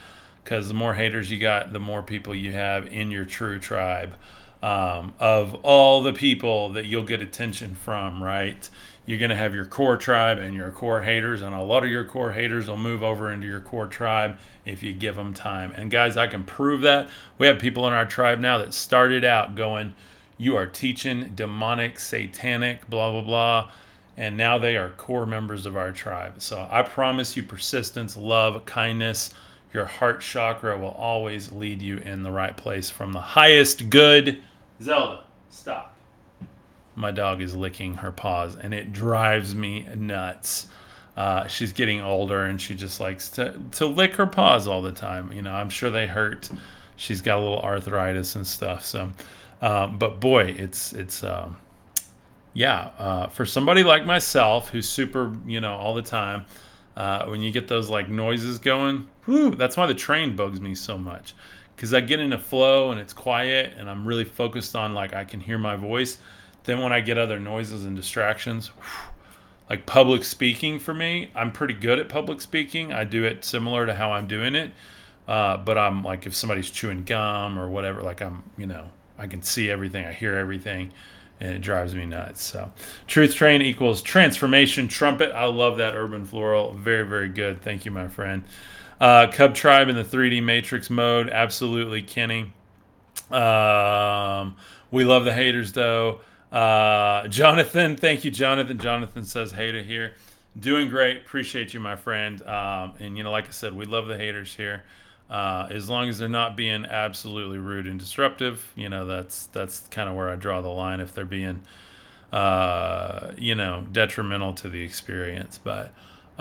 because the more haters you got, the more people you have in your true tribe. Um, of all the people that you'll get attention from, right? You're going to have your core tribe and your core haters, and a lot of your core haters will move over into your core tribe if you give them time. And guys, I can prove that. We have people in our tribe now that started out going, you are teaching demonic, satanic, blah, blah, blah. And now they are core members of our tribe. So I promise you persistence, love, kindness. Your heart chakra will always lead you in the right place from the highest good. Zelda, stop. My dog is licking her paws and it drives me nuts. Uh, she's getting older and she just likes to, to lick her paws all the time. You know, I'm sure they hurt. She's got a little arthritis and stuff. So, um, but boy, it's it's um, yeah. Uh, for somebody like myself who's super, you know, all the time, uh, when you get those like noises going, whew, that's why the train bugs me so much. Because I get in a flow and it's quiet and I'm really focused on like I can hear my voice. Then when I get other noises and distractions, whew, like public speaking for me, I'm pretty good at public speaking. I do it similar to how I'm doing it. Uh, but I'm like if somebody's chewing gum or whatever, like I'm, you know, I can see everything, I hear everything, and it drives me nuts. So, Truth Train equals transformation trumpet. I love that urban floral. Very, very good. Thank you, my friend. Uh, Cub Tribe in the 3D Matrix mode. Absolutely, Kenny. Um, we love the haters, though. Uh, Jonathan, thank you, Jonathan. Jonathan says, hater here. Doing great. Appreciate you, my friend. Um, and, you know, like I said, we love the haters here. Uh, as long as they're not being absolutely rude and disruptive, you know, that's that's kind of where I draw the line. If they're being, uh, you know, detrimental to the experience. But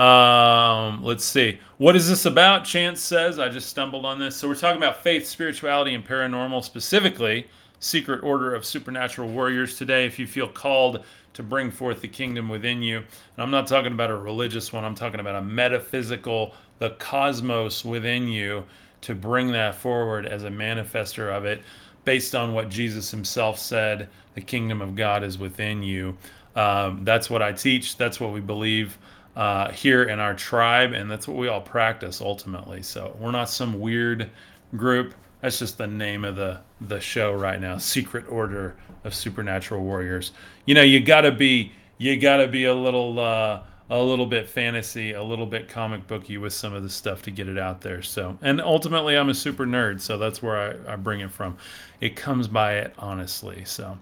um, let's see, what is this about? Chance says I just stumbled on this. So we're talking about faith, spirituality, and paranormal, specifically secret order of supernatural warriors today. If you feel called to bring forth the kingdom within you, and I'm not talking about a religious one. I'm talking about a metaphysical the cosmos within you to bring that forward as a manifester of it based on what Jesus himself said the kingdom of God is within you. Um, that's what I teach. That's what we believe uh, here in our tribe, and that's what we all practice ultimately. So we're not some weird group. That's just the name of the the show right now. Secret Order of Supernatural Warriors. You know, you gotta be you gotta be a little. Uh, a little bit fantasy, a little bit comic booky with some of the stuff to get it out there. So, and ultimately, I'm a super nerd, so that's where I, I bring it from. It comes by it honestly. So,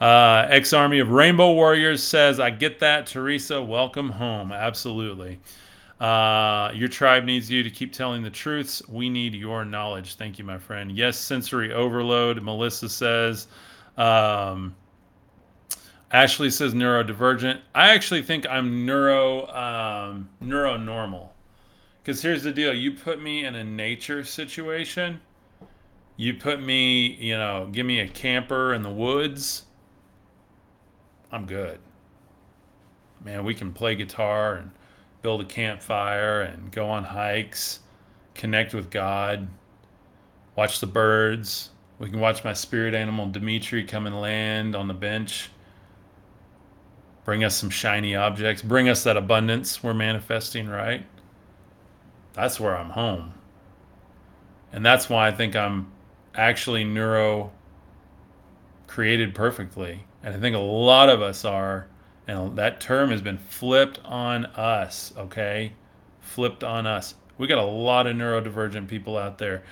uh, X Army of Rainbow Warriors says, I get that. Teresa, welcome home. Absolutely. Uh, your tribe needs you to keep telling the truths. We need your knowledge. Thank you, my friend. Yes, sensory overload. Melissa says, um, Ashley says neurodivergent. I actually think I'm neuro um, neuronormal. Because here's the deal: you put me in a nature situation, you put me, you know, give me a camper in the woods. I'm good. Man, we can play guitar and build a campfire and go on hikes, connect with God, watch the birds. We can watch my spirit animal Dimitri come and land on the bench Bring us some shiny objects. Bring us that abundance we're manifesting, right? That's where I'm home. And that's why I think I'm actually neuro created perfectly. And I think a lot of us are. And that term has been flipped on us, okay? Flipped on us. We got a lot of neurodivergent people out there.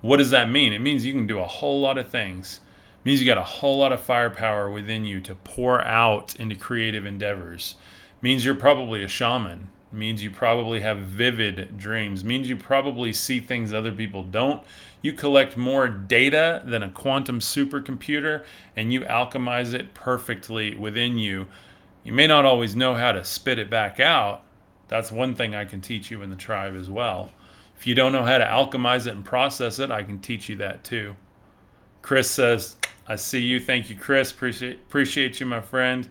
What does that mean? It means you can do a whole lot of things means you got a whole lot of firepower within you to pour out into creative endeavors. means you're probably a shaman. means you probably have vivid dreams. means you probably see things other people don't. You collect more data than a quantum supercomputer and you alchemize it perfectly within you. You may not always know how to spit it back out. That's one thing I can teach you in the tribe as well. If you don't know how to alchemize it and process it, I can teach you that too. Chris says, I see you. Thank you, Chris. Appreciate appreciate you, my friend.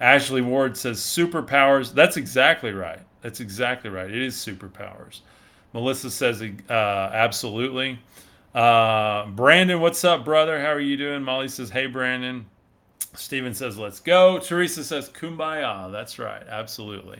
Ashley Ward says superpowers. That's exactly right. That's exactly right. It is superpowers. Melissa says uh, absolutely. Uh, Brandon, what's up, brother? How are you doing? Molly says, "Hey, Brandon." Steven says, "Let's go." Teresa says, "Kumbaya." That's right, absolutely.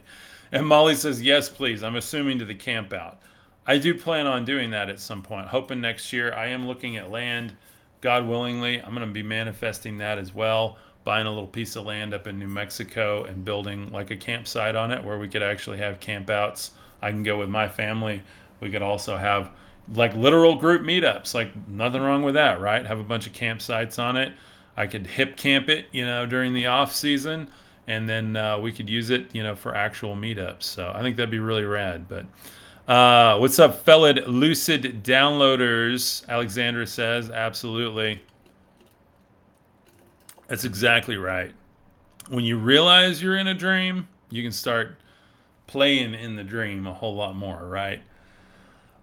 And Molly says, "Yes, please." I'm assuming to the camp out. I do plan on doing that at some point. Hoping next year. I am looking at land. God willingly, I'm going to be manifesting that as well. Buying a little piece of land up in New Mexico and building like a campsite on it where we could actually have campouts. I can go with my family. We could also have like literal group meetups. Like nothing wrong with that, right? Have a bunch of campsites on it. I could Hipcamp it, you know, during the off season, and then uh, we could use it, you know, for actual meetups. So I think that'd be really rad. But uh, what's up, fellow lucid downloaders? Alexandra says, absolutely. That's exactly right. When you realize you're in a dream, you can start playing in the dream a whole lot more, right?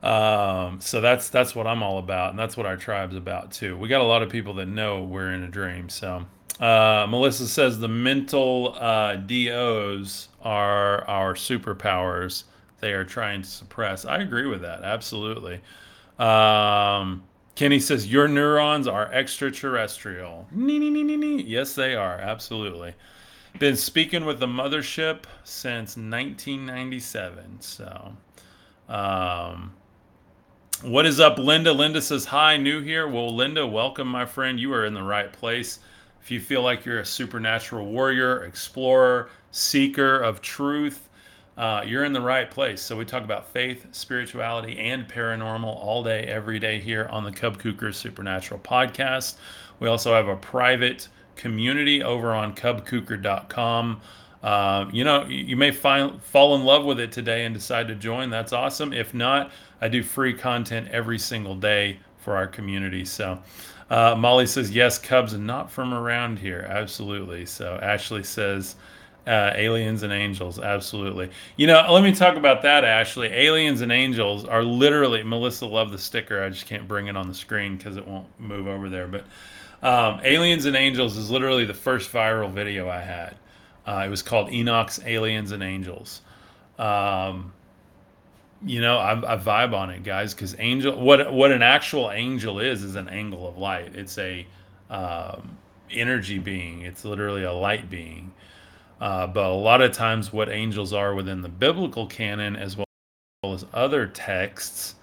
Um, so that's that's what I'm all about, and that's what our tribe's about too. We got a lot of people that know we're in a dream. So uh, Melissa says the mental uh, DOs are our superpowers. They are trying to suppress. I agree with that absolutely. Um, Kenny says your neurons are extraterrestrial. Nee, nee, nee, nee, nee. Yes, they are absolutely. Been speaking with the mothership since 1997. So. Um, what is up, Linda? Linda says, Hi, new here. Well, Linda, welcome, my friend. You are in the right place. If you feel like you're a supernatural warrior, explorer, seeker of truth, uh, you're in the right place. So, we talk about faith, spirituality, and paranormal all day, every day here on the Cub Kuker Supernatural podcast. We also have a private community over on cubkuker.com. Uh, you know, you may find, fall in love with it today and decide to join. That's awesome. If not, I do free content every single day for our community. So, uh, Molly says, yes, Cubs not from around here. Absolutely. So, Ashley says, uh, aliens and angels. Absolutely. You know, let me talk about that, Ashley. Aliens and angels are literally, Melissa loved the sticker. I just can't bring it on the screen because it won't move over there. But um, Aliens and Angels is literally the first viral video I had. Uh, it was called Enoch's Aliens and Angels. Um, you know, I, I, vibe on it, guys, because angel, what what an actual angel is, is an angle of light. It's a um, energy being. It's literally a light being. Uh, but a lot of times, what angels are within the biblical canon, as well as other texts,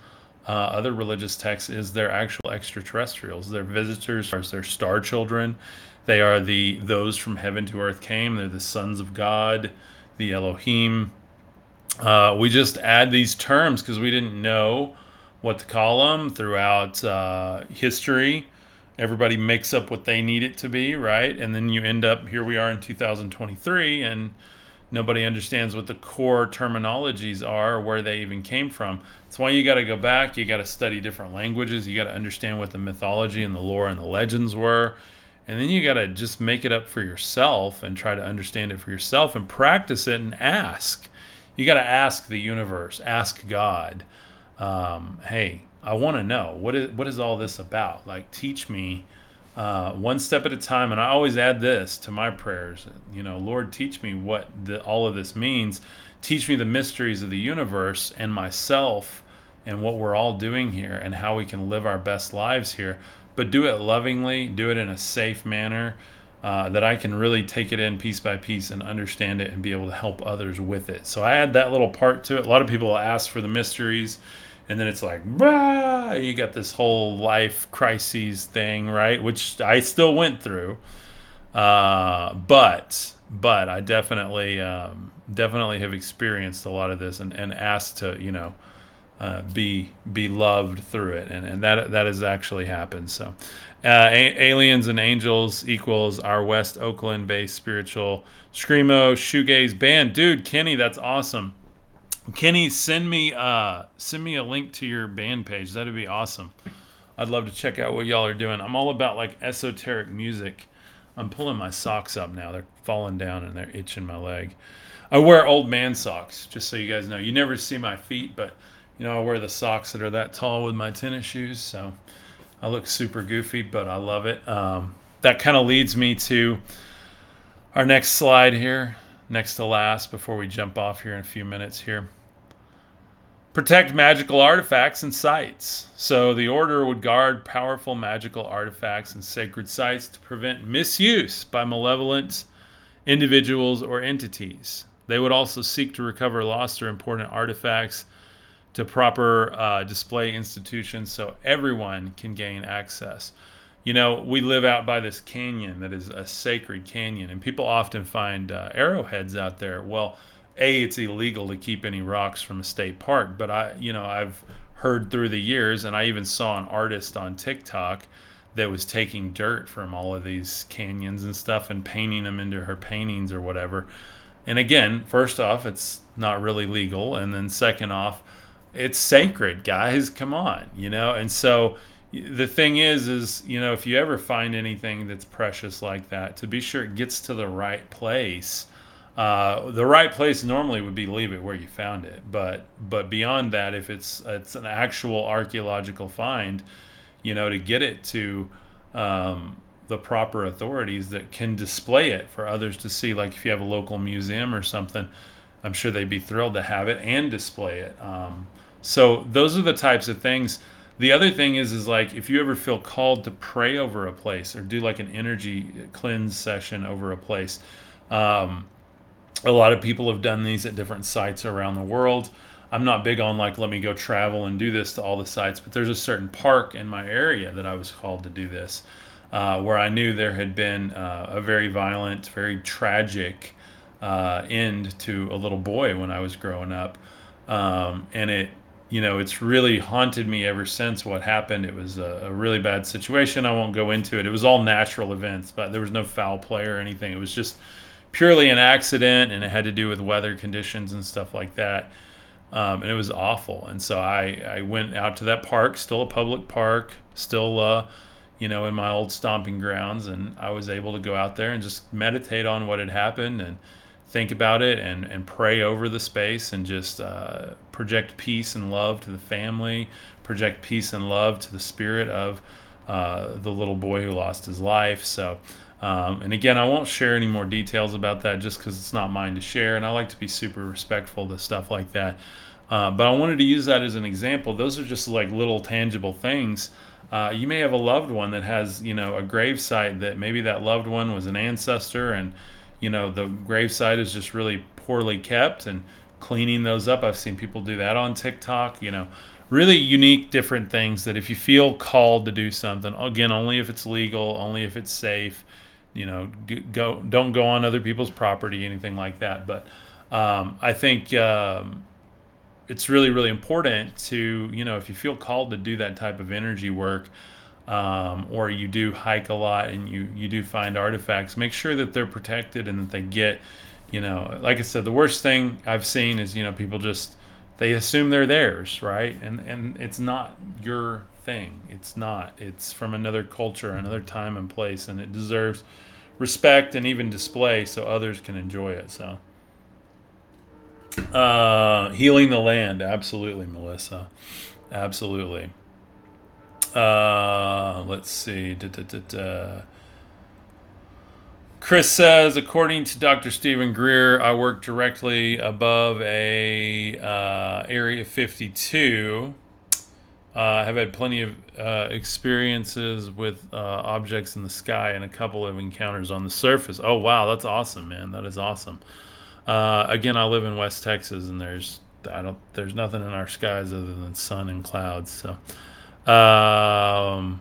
uh, other religious texts, is they're actual extraterrestrials. They're visitors. They're star children. They are the those from heaven to earth came. They're the sons of God, the Elohim. Uh, we just add these terms because we didn't know what to call them throughout uh, history. Everybody makes up what they need it to be, right? And then you end up here we are in 2023, and nobody understands what the core terminologies are or where they even came from. That's why you got to go back. You got to study different languages. You got to understand what the mythology and the lore and the legends were and then you got to just make it up for yourself and try to understand it for yourself and practice it and ask. You got to ask the universe, ask God, um, hey, I want to know what is what is all this about? Like, teach me uh, one step at a time. And I always add this to my prayers. You know, Lord, teach me what the, all of this means. Teach me the mysteries of the universe and myself and what we're all doing here and how we can live our best lives here but do it lovingly, do it in a safe manner uh, that I can really take it in piece by piece and understand it and be able to help others with it. So I add that little part to it. A lot of people ask for the mysteries, and then it's like, you got this whole life crises thing, right? Which I still went through. Uh, but but I definitely um, definitely have experienced a lot of this and, and asked to you know uh, be be loved through it, and, and that that has actually happened. So, uh, a- aliens and angels equals our West Oakland based spiritual screamo shoegaze band, dude. Kenny, that's awesome. Kenny, send me uh send me a link to your band page. That'd be awesome. I'd love to check out what y'all are doing. I'm all about like esoteric music. I'm pulling my socks up now. They're falling down and they're itching my leg. I wear old man socks, just so you guys know. You never see my feet, but you know, I wear the socks that are that tall with my tennis shoes, so I look super goofy, but I love it. Um, that kind of leads me to our next slide here, next to last, before we jump off here in a few minutes here. Protect magical artifacts and sites. So the order would guard powerful magical artifacts and sacred sites to prevent misuse by malevolent individuals or entities. They would also seek to recover lost or important artifacts to proper uh, display institutions so everyone can gain access. You know, we live out by this canyon that is a sacred canyon, and people often find uh, arrowheads out there. Well, a it's illegal to keep any rocks from a state park but i you know i've heard through the years and i even saw an artist on tiktok that was taking dirt from all of these canyons and stuff and painting them into her paintings or whatever. And again first off it's not really legal and then second off it's sacred guys come on you know? And so the thing is is you know if you ever find anything that's precious like that to be sure it gets to the right place uh, the right place normally would be leave it where you found it, but but beyond that, if it's it's an actual archaeological find, you know, to get it to um, the proper authorities that can display it for others to see. Like if you have a local museum or something, I'm sure they'd be thrilled to have it and display it. Um, so those are the types of things. The other thing is, is like if you ever feel called to pray over a place or do like an energy cleanse session over a place. Um, a lot of people have done these at different sites around the world. I'm not big on like let me go travel and do this to all the sites, but there's a certain park in my area that I was called to do this, uh, where I knew there had been uh, a very violent, very tragic uh, end to a little boy when I was growing up, um, and it, you know, it's really haunted me ever since what happened. It was a, a really bad situation. I won't go into it. It was all natural events, but there was no foul play or anything. It was just purely an accident and it had to do with weather conditions and stuff like that. Um, and it was awful. And so I, I went out to that park, still a public park, still, uh, you know, in my old stomping grounds. And I was able to go out there and just meditate on what had happened and think about it and, and pray over the space and just uh, project peace and love to the family, project peace and love to the spirit of uh, the little boy who lost his life. So, um, and again, I won't share any more details about that just because it's not mine to share. And I like to be super respectful to stuff like that. Uh, but I wanted to use that as an example. Those are just like little tangible things. Uh, you may have a loved one that has, you know, a gravesite that maybe that loved one was an ancestor and, you know, the gravesite is just really poorly kept and cleaning those up. I've seen people do that on TikTok, you know, really unique, different things that if you feel called to do something, again, only if it's legal, only if it's safe, you know, go don't go on other people's property, anything like that. But um, I think um, it's really really important to you know if you feel called to do that type of energy work. Um, or you do hike a lot and you you do find artifacts make sure that they're protected and that they get you know like i said the worst thing i've seen is you know people just they assume they're theirs right and and it's not your thing. It's not. It's from another culture, another time and place, and it deserves respect and even display so others can enjoy it. So, uh, healing the land, absolutely, Melissa, absolutely. Uh, let's see. Da, da, da, Chris says, according to Dr. Steven Greer, I work directly above a uh, Area 52 uh, I've had plenty of uh, experiences with uh, objects in the sky and a couple of encounters on the surface. Oh wow, that's awesome, man! That is awesome. Uh, again, I live in West Texas, and there's I don't there's nothing in our skies other than sun and clouds. So, um,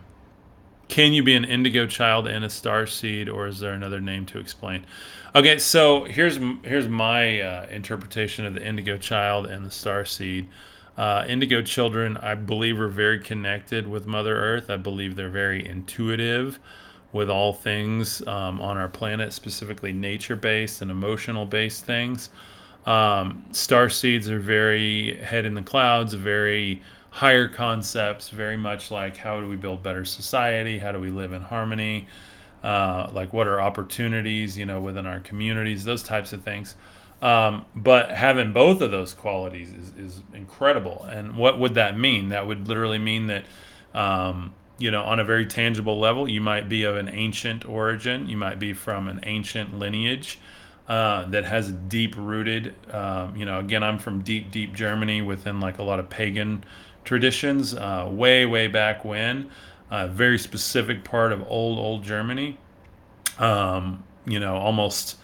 can you be an indigo child and a star seed, or is there another name to explain? Okay, so here's here's my uh, interpretation of the indigo child and the star seed. Uh, indigo children, I believe, are very connected with Mother Earth. I believe they're very intuitive with all things um, on our planet, specifically nature based and emotional based things. Um, star seeds are very head in the clouds, very higher concepts, very much like how do we build better society? How do we live in harmony? Uh, like what are opportunities, you know, within our communities, those types of things. Um, but having both of those qualities is, is incredible. And what would that mean? That would literally mean that, um, you know, on a very tangible level, you might be of an ancient origin, you might be from an ancient lineage. uh, that has deep rooted. Um, you know, again, I'm from deep, deep Germany within like a lot of pagan traditions, uh, way, way back when. A very specific part of old, old Germany. Um, you know, almost,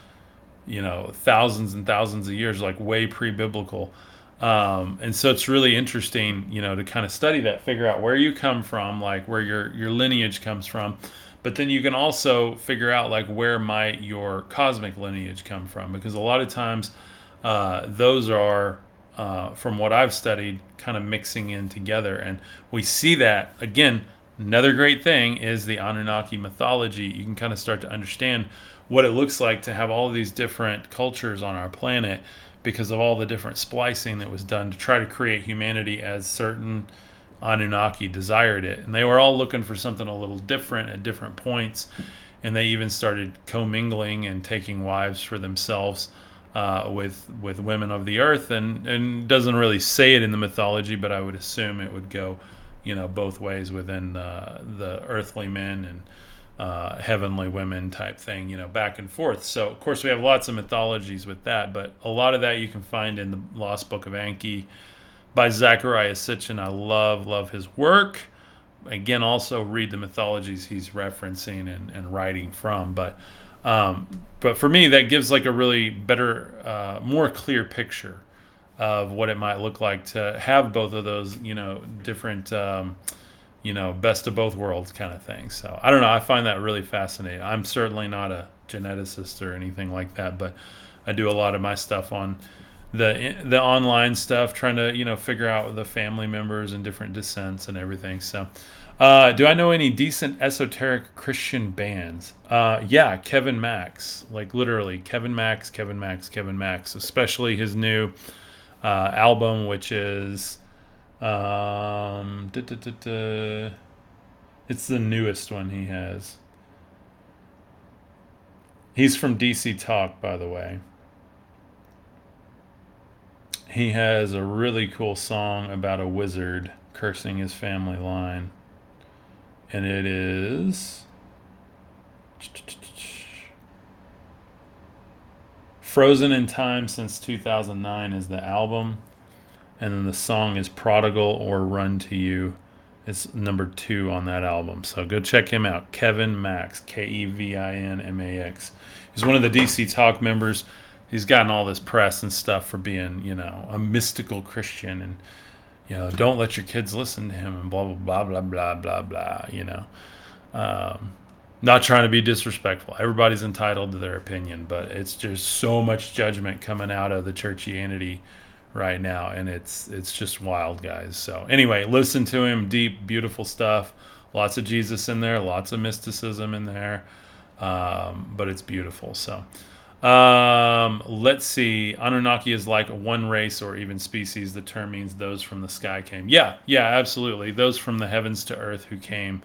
you know, thousands and thousands of years, like way pre-biblical. Um, and so it's really interesting, you know, to kind of study that, figure out where you come from, like where your your lineage comes from, but then you can also figure out like where might your cosmic lineage come from, because a lot of times uh, those are, uh, from what I've studied, kind of mixing in together, and we see that again. Another great thing is the Anunnaki mythology. You can kind of start to understand what it looks like to have all these different cultures on our planet because of all the different splicing that was done to try to create humanity as certain Anunnaki desired it. And they were all looking for something a little different at different points. And they even started commingling and taking wives for themselves uh, with with women of the earth. And and doesn't really say it in the mythology, but I would assume it would go, you know, both ways within uh, the earthly men and uh, heavenly women type thing, you know, back and forth. So, of course, we have lots of mythologies with that, but a lot of that you can find in the Lost Book of Enki by Zecharia Sitchin. I love, love his work. Again, also read the mythologies he's referencing and, and writing from. But, um, but for me, that gives like a really better, uh, more clear picture of what it might look like to have both of those, you know, different. Um, you know, best of both worlds kind of thing. So I don't know. I find that really fascinating. I'm certainly not a geneticist or anything like that, but I do a lot of my stuff on the the online stuff, trying to you know figure out the family members and different descents and everything. So. Uh, do I know any decent esoteric Christian bands? Uh, yeah, Kevin Max, like literally Kevin Max, Kevin Max, Kevin Max, especially his new uh, album, which is um, da, da, da, it's the newest one he has. He's from DC Talk, by the way. He has a really cool song about a wizard cursing his family line. And it is. Frozen in Time since 2009 is the album and then the song is Prodigal or Run to You. It's number two on that album. So go check him out. Kevin Max, K E V I N M A X. He's one of the DC Talk members. He's gotten all this press and stuff for being, you know, a mystical Christian and, you know, don't let your kids listen to him and blah, blah, blah, blah, blah, blah, blah, you know. Um, not trying to be disrespectful. Everybody's entitled to their opinion, but it's just so much judgment coming out of the churchianity right now, and it's it's just wild, guys. So anyway, listen to him. Deep, beautiful stuff. Lots of Jesus in there. Lots of mysticism in there. Um, but it's beautiful. So um, let's see. Anunnaki is like one race or even species. The term means those from the sky came. Yeah, yeah, absolutely. Those from the heavens to earth who came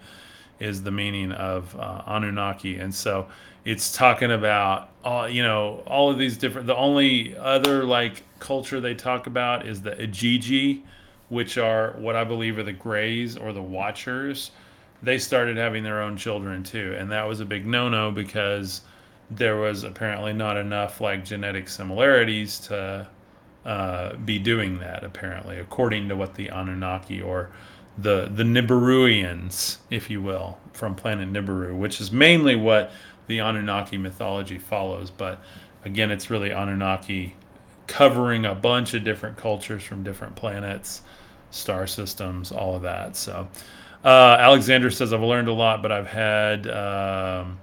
is the meaning of uh, Anunnaki. And so it's talking about all you know all of these different the only other like culture they talk about is the Igigi, which are what I believe are the Greys or the Watchers. They started having their own children too, and that was a big no-no because there was apparently not enough like genetic similarities to uh, be doing that. Apparently, according to what the Anunnaki or the the Nibiruians, if you will, from planet Nibiru, which is mainly what the Anunnaki mythology follows. But again, it's really Anunnaki covering a bunch of different cultures from different planets, star systems, all of that. So, uh, Alexander says I've learned a lot, but I've had um,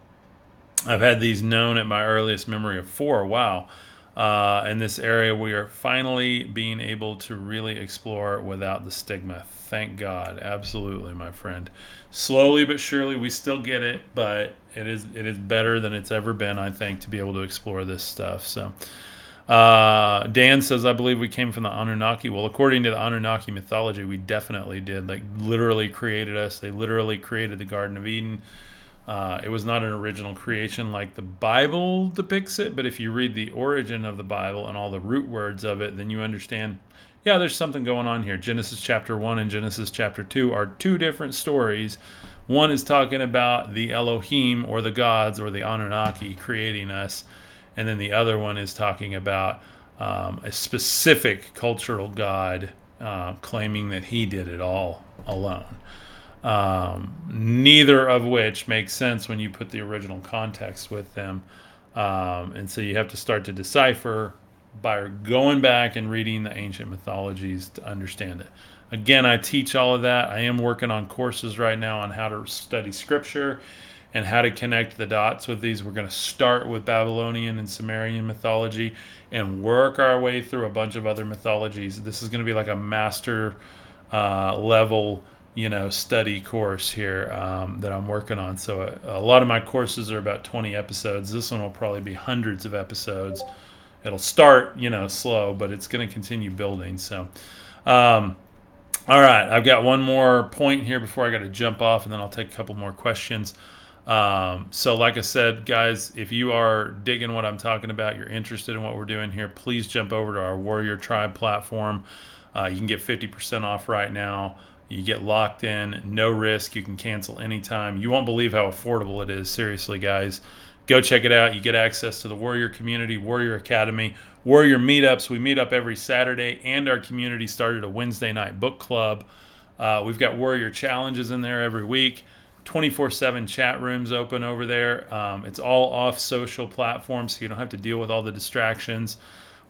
I've had these known at my earliest memory of four. Wow. Uh, in this area, we are finally being able to really explore without the stigma. Thank God. Absolutely, my friend. Slowly but surely, we still get it, but it is it is better than it's ever been, I think, to be able to explore this stuff. So, uh, Dan says, I believe we came from the Anunnaki. Well, according to the Anunnaki mythology, we definitely did. Like, literally created us. They literally created the Garden of Eden. Uh, it was not an original creation like the Bible depicts it, but if you read the origin of the Bible and all the root words of it, then you understand, yeah, there's something going on here. Genesis chapter 1 and Genesis chapter 2 are two different stories. One is talking about the Elohim or the gods or the Anunnaki creating us and then the other one is talking about um, a specific cultural god uh, claiming that he did it all alone. Um, neither of which makes sense when you put the original context with them. Um, and so you have to start to decipher by going back and reading the ancient mythologies to understand it. Again, I teach all of that. I am working on courses right now on how to study scripture and how to connect the dots with these. We're going to start with Babylonian and Sumerian mythology and work our way through a bunch of other mythologies. This is going to be like a master uh, level, you know, study course here um, that I'm working on. So a, a, lot of my courses are about 20 episodes. This one will probably be hundreds of episodes. It'll start, you know, slow, but it's going to continue building. So, um, all right, I've got one more point here before I got to jump off, and then I'll take a couple more questions. Um, so, like I said, guys, if you are digging what I'm talking about, you're interested in what we're doing here, please jump over to our Warrior Tribe platform. Uh, you can get 50% off right now. You get locked in, no risk. You can cancel anytime. You won't believe how affordable it is. Seriously, guys, go check it out. You get access to the Warrior community, Warrior Academy, Warrior meetups. We meet up every Saturday, and our community started a Wednesday night book club. Uh, we've got Warrior challenges in there every week. 24 7 chat rooms open over there. Um, it's all off social platforms, so you don't have to deal with all the distractions.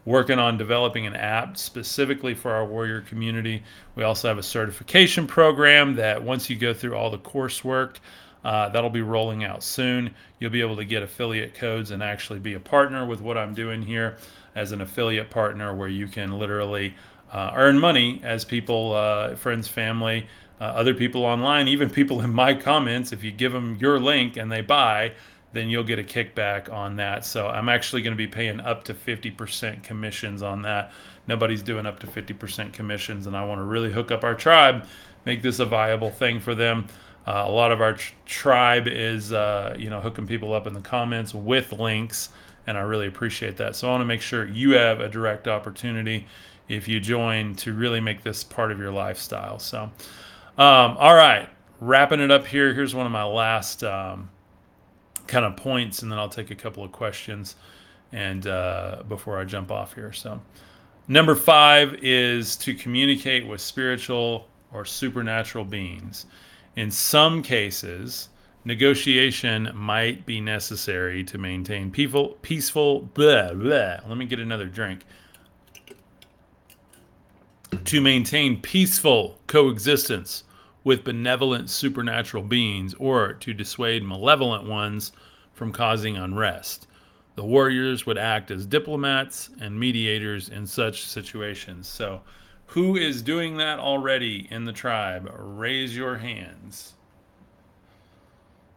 Working on developing an app specifically for our Warrior community. We also have a certification program that once you go through all the coursework, uh, that'll be rolling out soon. You'll be able to get affiliate codes and actually be a partner with what I'm doing here as an affiliate partner, where you can literally uh, earn money as people, uh, friends, family, uh, other people online, even people in my comments, if you give them your link and they buy, then you'll get a kickback on that. So I'm actually going to be paying up to 50% commissions on that. Nobody's doing up to 50% commissions, and I want to really hook up our tribe, make this a viable thing for them. Uh, a lot of our tr- tribe is, uh, you know, hooking people up in the comments with links, and I really appreciate that. So I want to make sure you have a direct opportunity if you join to really make this part of your lifestyle. So. Um, all right, wrapping it up here. Here's one of my last um, kind of points, and then I'll take a couple of questions and uh, before I jump off here. So, number five is to communicate with spiritual or supernatural beings. In some cases, negotiation might be necessary to maintain peaceful, peaceful. Blah, blah. Let me get another drink to maintain peaceful coexistence with benevolent supernatural beings or to dissuade malevolent ones from causing unrest. The warriors would act as diplomats and mediators in such situations. So, who is doing that already in the tribe? Raise your hands.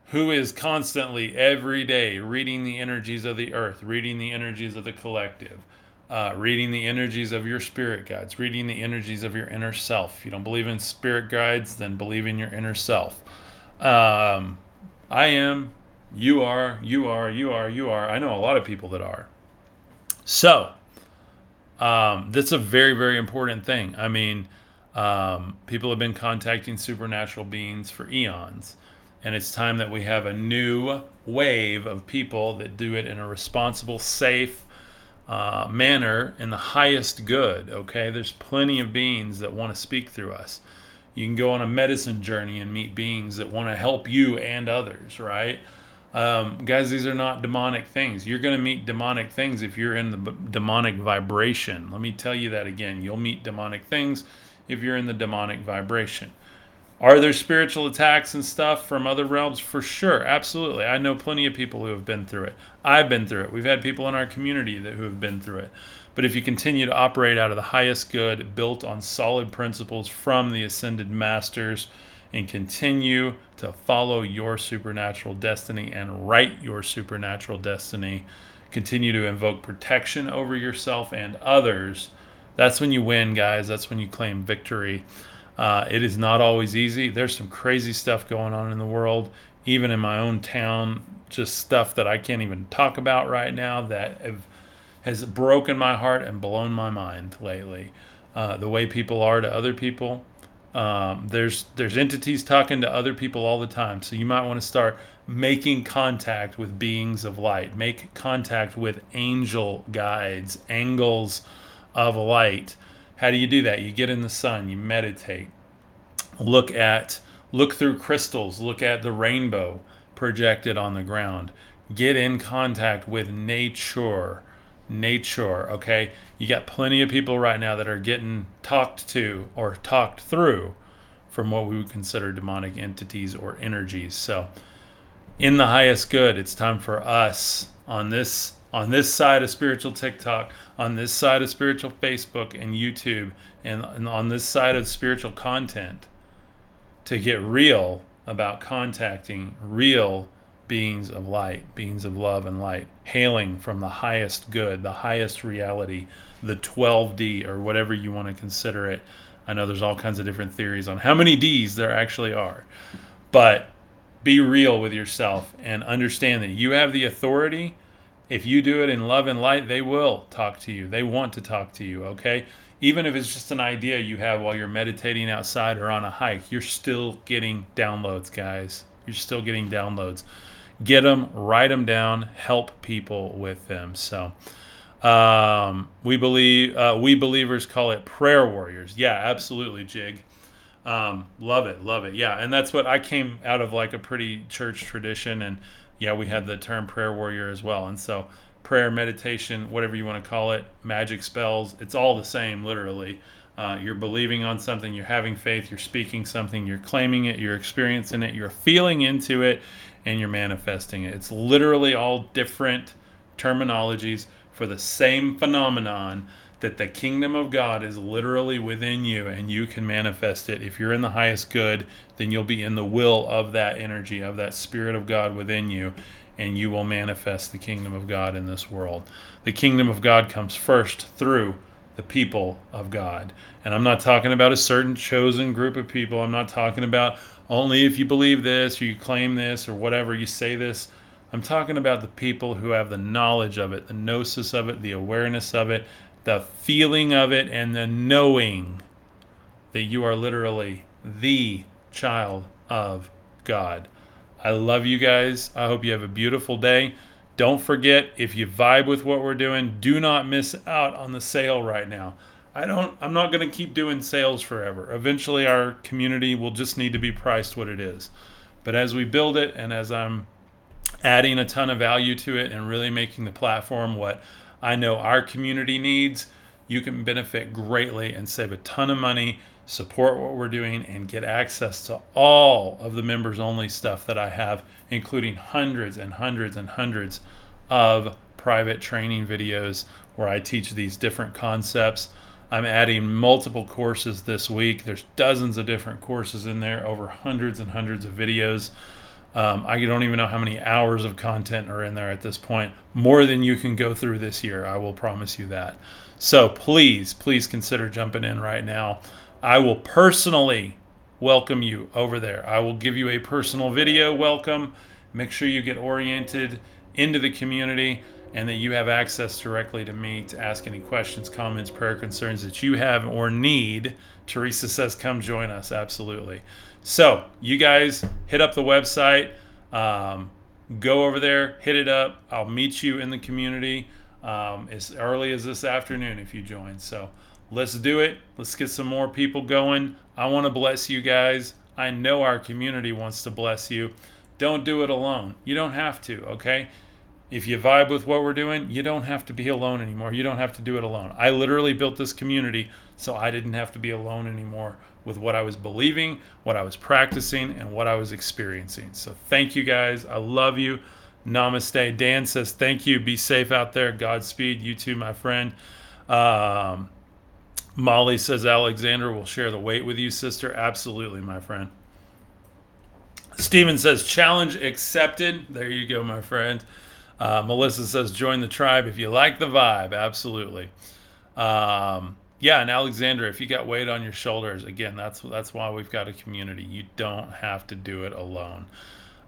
Who is constantly, every day, reading the energies of the earth, reading the energies of the collective? uh, reading the energies of your spirit guides, reading the energies of your inner self. If you don't believe in spirit guides, then believe in your inner self. Um, I am, you are, you are, you are, you are. I know a lot of people that are. So, um, that's a very, very important thing. I mean, um, people have been contacting supernatural beings for eons, and it's time that we have a new wave of people that do it in a responsible, safe, uh, manner in the highest good. Okay, there's plenty of beings that want to speak through us. You can go on a medicine journey and meet beings that want to help you and others, right? Um, guys, these are not demonic things. You're going to meet demonic things if you're in the b- demonic vibration. Let me tell you that again. You'll meet demonic things if you're in the demonic vibration. Are there spiritual attacks and stuff from other realms? For sure, absolutely. I know plenty of people who have been through it. I've been through it. We've had people in our community that who have been through it. But if you continue to operate out of the highest good, built on solid principles from the ascended masters, and continue to follow your supernatural destiny and write your supernatural destiny, continue to invoke protection over yourself and others, that's when you win, guys. That's when you claim victory. Uh, it is not always easy. There's some crazy stuff going on in the world, even in my own town. Just stuff that I can't even talk about right now that have, has broken my heart and blown my mind lately. Uh, the way people are to other people, Um, there's there's entities talking to other people all the time, so you might want to start making contact with beings of light. Make contact with angel guides, angles of light. How do you do that? You get in the sun, you meditate, look at look through crystals, look at the rainbow projected on the ground. Get in contact with nature. Nature, okay? You got plenty of people right now that are getting talked to or talked through from what we would consider demonic entities or energies. So, in the highest good, it's time for us on this on this side of spiritual TikTok, on this side of spiritual Facebook and YouTube, and, and on this side of spiritual content to get real about contacting real beings of light, beings of love and light, hailing from the highest good, the highest reality, the 12D or whatever you want to consider it. I know there's all kinds of different theories on how many D's there actually are. But be real with yourself and understand that you have the authority. If you do it in love and light, they will talk to you. They want to talk to you, okay? Even if it's just an idea you have while you're meditating outside or on a hike, you're still getting downloads, guys. You're still getting downloads. Get them, write them down, help people with them. So, um, we believe uh, we believers call it prayer warriors. Yeah, absolutely, Jig. Um, love it, love it. Yeah, and that's what I came out of like a pretty church tradition, and yeah, we had the term prayer warrior as well. And so, prayer, meditation, whatever you want to call it, magic spells, it's all the same, literally. Uh, you're believing on something, you're having faith, you're speaking something, you're claiming it, you're experiencing it, you're feeling into it, and you're manifesting it. It's literally all different terminologies for the same phenomenon that the kingdom of God is literally within you and you can manifest it. If you're in the highest good, then you'll be in the will of that energy, of that spirit of God within you, and you will manifest the kingdom of God in this world. The kingdom of God comes first through the people of God. And I'm not talking about a certain chosen group of people. I'm not talking about only if you believe this or you claim this or whatever you say this. I'm talking about the people who have the knowledge of it, the gnosis of it, the awareness of it, the feeling of it, and the knowing that you are literally the child of God. I love you guys. I hope you have a beautiful day. Don't forget, if you vibe with what we're doing, do not miss out on the sale right now. I don't I'm not going to keep doing sales forever. Eventually our community will just need to be priced what it is. But as we build it and as I'm adding a ton of value to it and really making the platform what I know our community needs, you can benefit greatly and save a ton of money, support what we're doing and get access to all of the members only stuff that I have, including hundreds and hundreds and hundreds of private training videos where I teach these different concepts I'm adding multiple courses this week. There's dozens of different courses in there, over hundreds and hundreds of videos. Um, I don't even know how many hours of content are in there at this point. More than you can go through this year, I will promise you that. So please, please consider jumping in right now. I will personally welcome you over there. I will give you a personal video welcome. Make sure you get oriented into the community and that you have access directly to me to ask any questions, comments, prayer concerns that you have or need. Teresa says, come join us. Absolutely. So, you guys hit up the website, um, go over there, hit it up. I'll meet you in the community um, as early as this afternoon if you join. So, let's do it. Let's get some more people going. I want to bless you guys. I know our community wants to bless you. Don't do it alone. You don't have to, okay? If you vibe with what we're doing, you don't have to be alone anymore. You don't have to do it alone. I literally built this community so I didn't have to be alone anymore with what I was believing, what I was practicing, and what I was experiencing. So thank you guys. I love you. Namaste. Dan says, thank you. Be safe out there. Godspeed. You too, my friend. Um, Molly says, Alexander will share the weight with you, sister. Absolutely, my friend. Steven says, challenge accepted. There you go, my friend. Uh, Melissa says, join the tribe if you like the vibe. Absolutely. Um, yeah, and Alexandra, if you got weight on your shoulders, again, that's that's why we've got a community. You don't have to do it alone.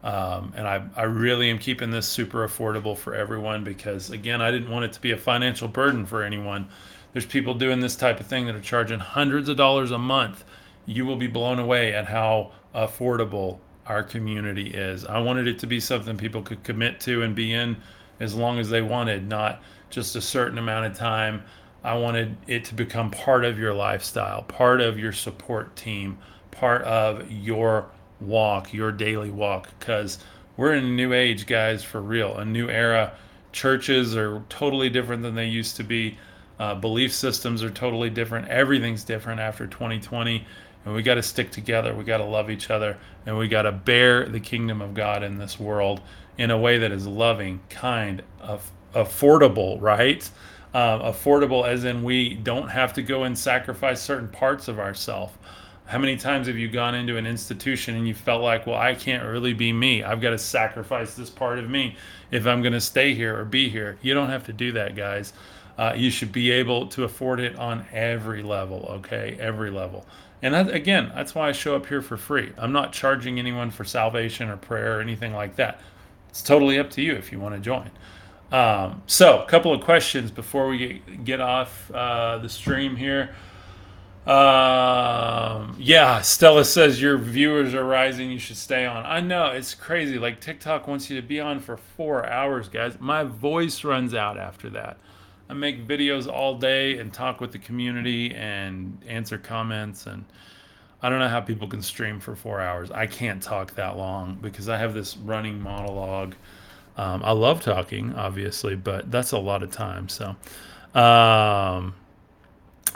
Um, and I, I really am keeping this super affordable for everyone because, again, I didn't want it to be a financial burden for anyone. There's people doing this type of thing that are charging hundreds of dollars a month you will be blown away at how affordable our community is. I wanted it to be something people could commit to and be in as long as they wanted, not just a certain amount of time. I wanted it to become part of your lifestyle, part of your support team, part of your walk, your daily walk, because we're in a new age, guys, for real, a new era. Churches are totally different than they used to be. Uh, belief systems are totally different. Everything's different after 2020. And we got to stick together. We got to love each other. And we got to bear the kingdom of God in this world in a way that is loving, kind, of, affordable, right? Uh, affordable as in we don't have to go and sacrifice certain parts of ourselves. How many times have you gone into an institution and you felt like, well, I can't really be me. I've got to sacrifice this part of me if I'm going to stay here or be here. You don't have to do that, guys. Uh, you should be able to afford it on every level, okay? Every level. And that, again, that's why I show up here for free. I'm not charging anyone for salvation or prayer or anything like that. It's totally up to you if you want to join. Um, so, a couple of questions before we get, off uh, the stream here. Um, yeah, Stella says your viewers are rising. You should stay on. I know it's crazy. Like TikTok wants you to be on for four hours, guys. My voice runs out after that. I make videos all day and talk with the community and answer comments and I don't know how people can stream for four hours. I can't talk that long because I have this running monologue. Um, I love talking, obviously, but that's a lot of time. So, um,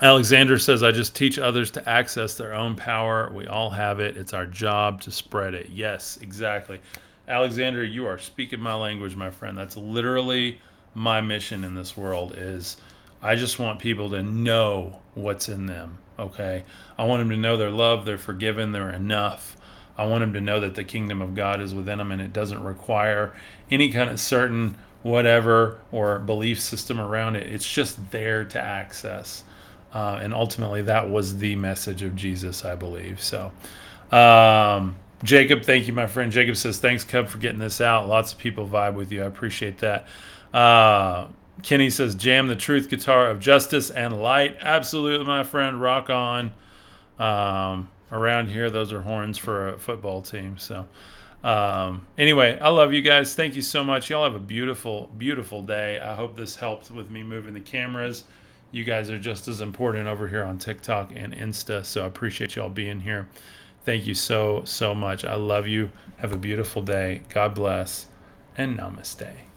Alexander says, I just teach others to access their own power. We all have it. It's our job to spread it. Yes, exactly. Alexander, you are speaking my language, my friend. That's literally my mission in this world is I just want people to know what's in them, okay? I want them to know they're loved, they're forgiven, they're enough. I want them to know that the kingdom of God is within them and it doesn't require any kind of certain whatever or belief system around it. It's just there to access. Uh, and ultimately, that was the message of Jesus, I believe. So, um, Jacob, thank you, my friend. Jacob says, Thanks, Cub, for getting this out. Lots of people vibe with you. I appreciate that. Uh, Kenny says, Jam the truth guitar of justice and light. Absolutely, my friend. Rock on. Um, around here, those are horns for a football team. So, um, anyway, I love you guys. Thank you so much. Y'all have a beautiful, beautiful day. I hope this helped with me moving the cameras. You guys are just as important over here on TikTok and Insta. So I appreciate y'all being here. Thank you so, so much. I love you. Have a beautiful day. God bless and namaste.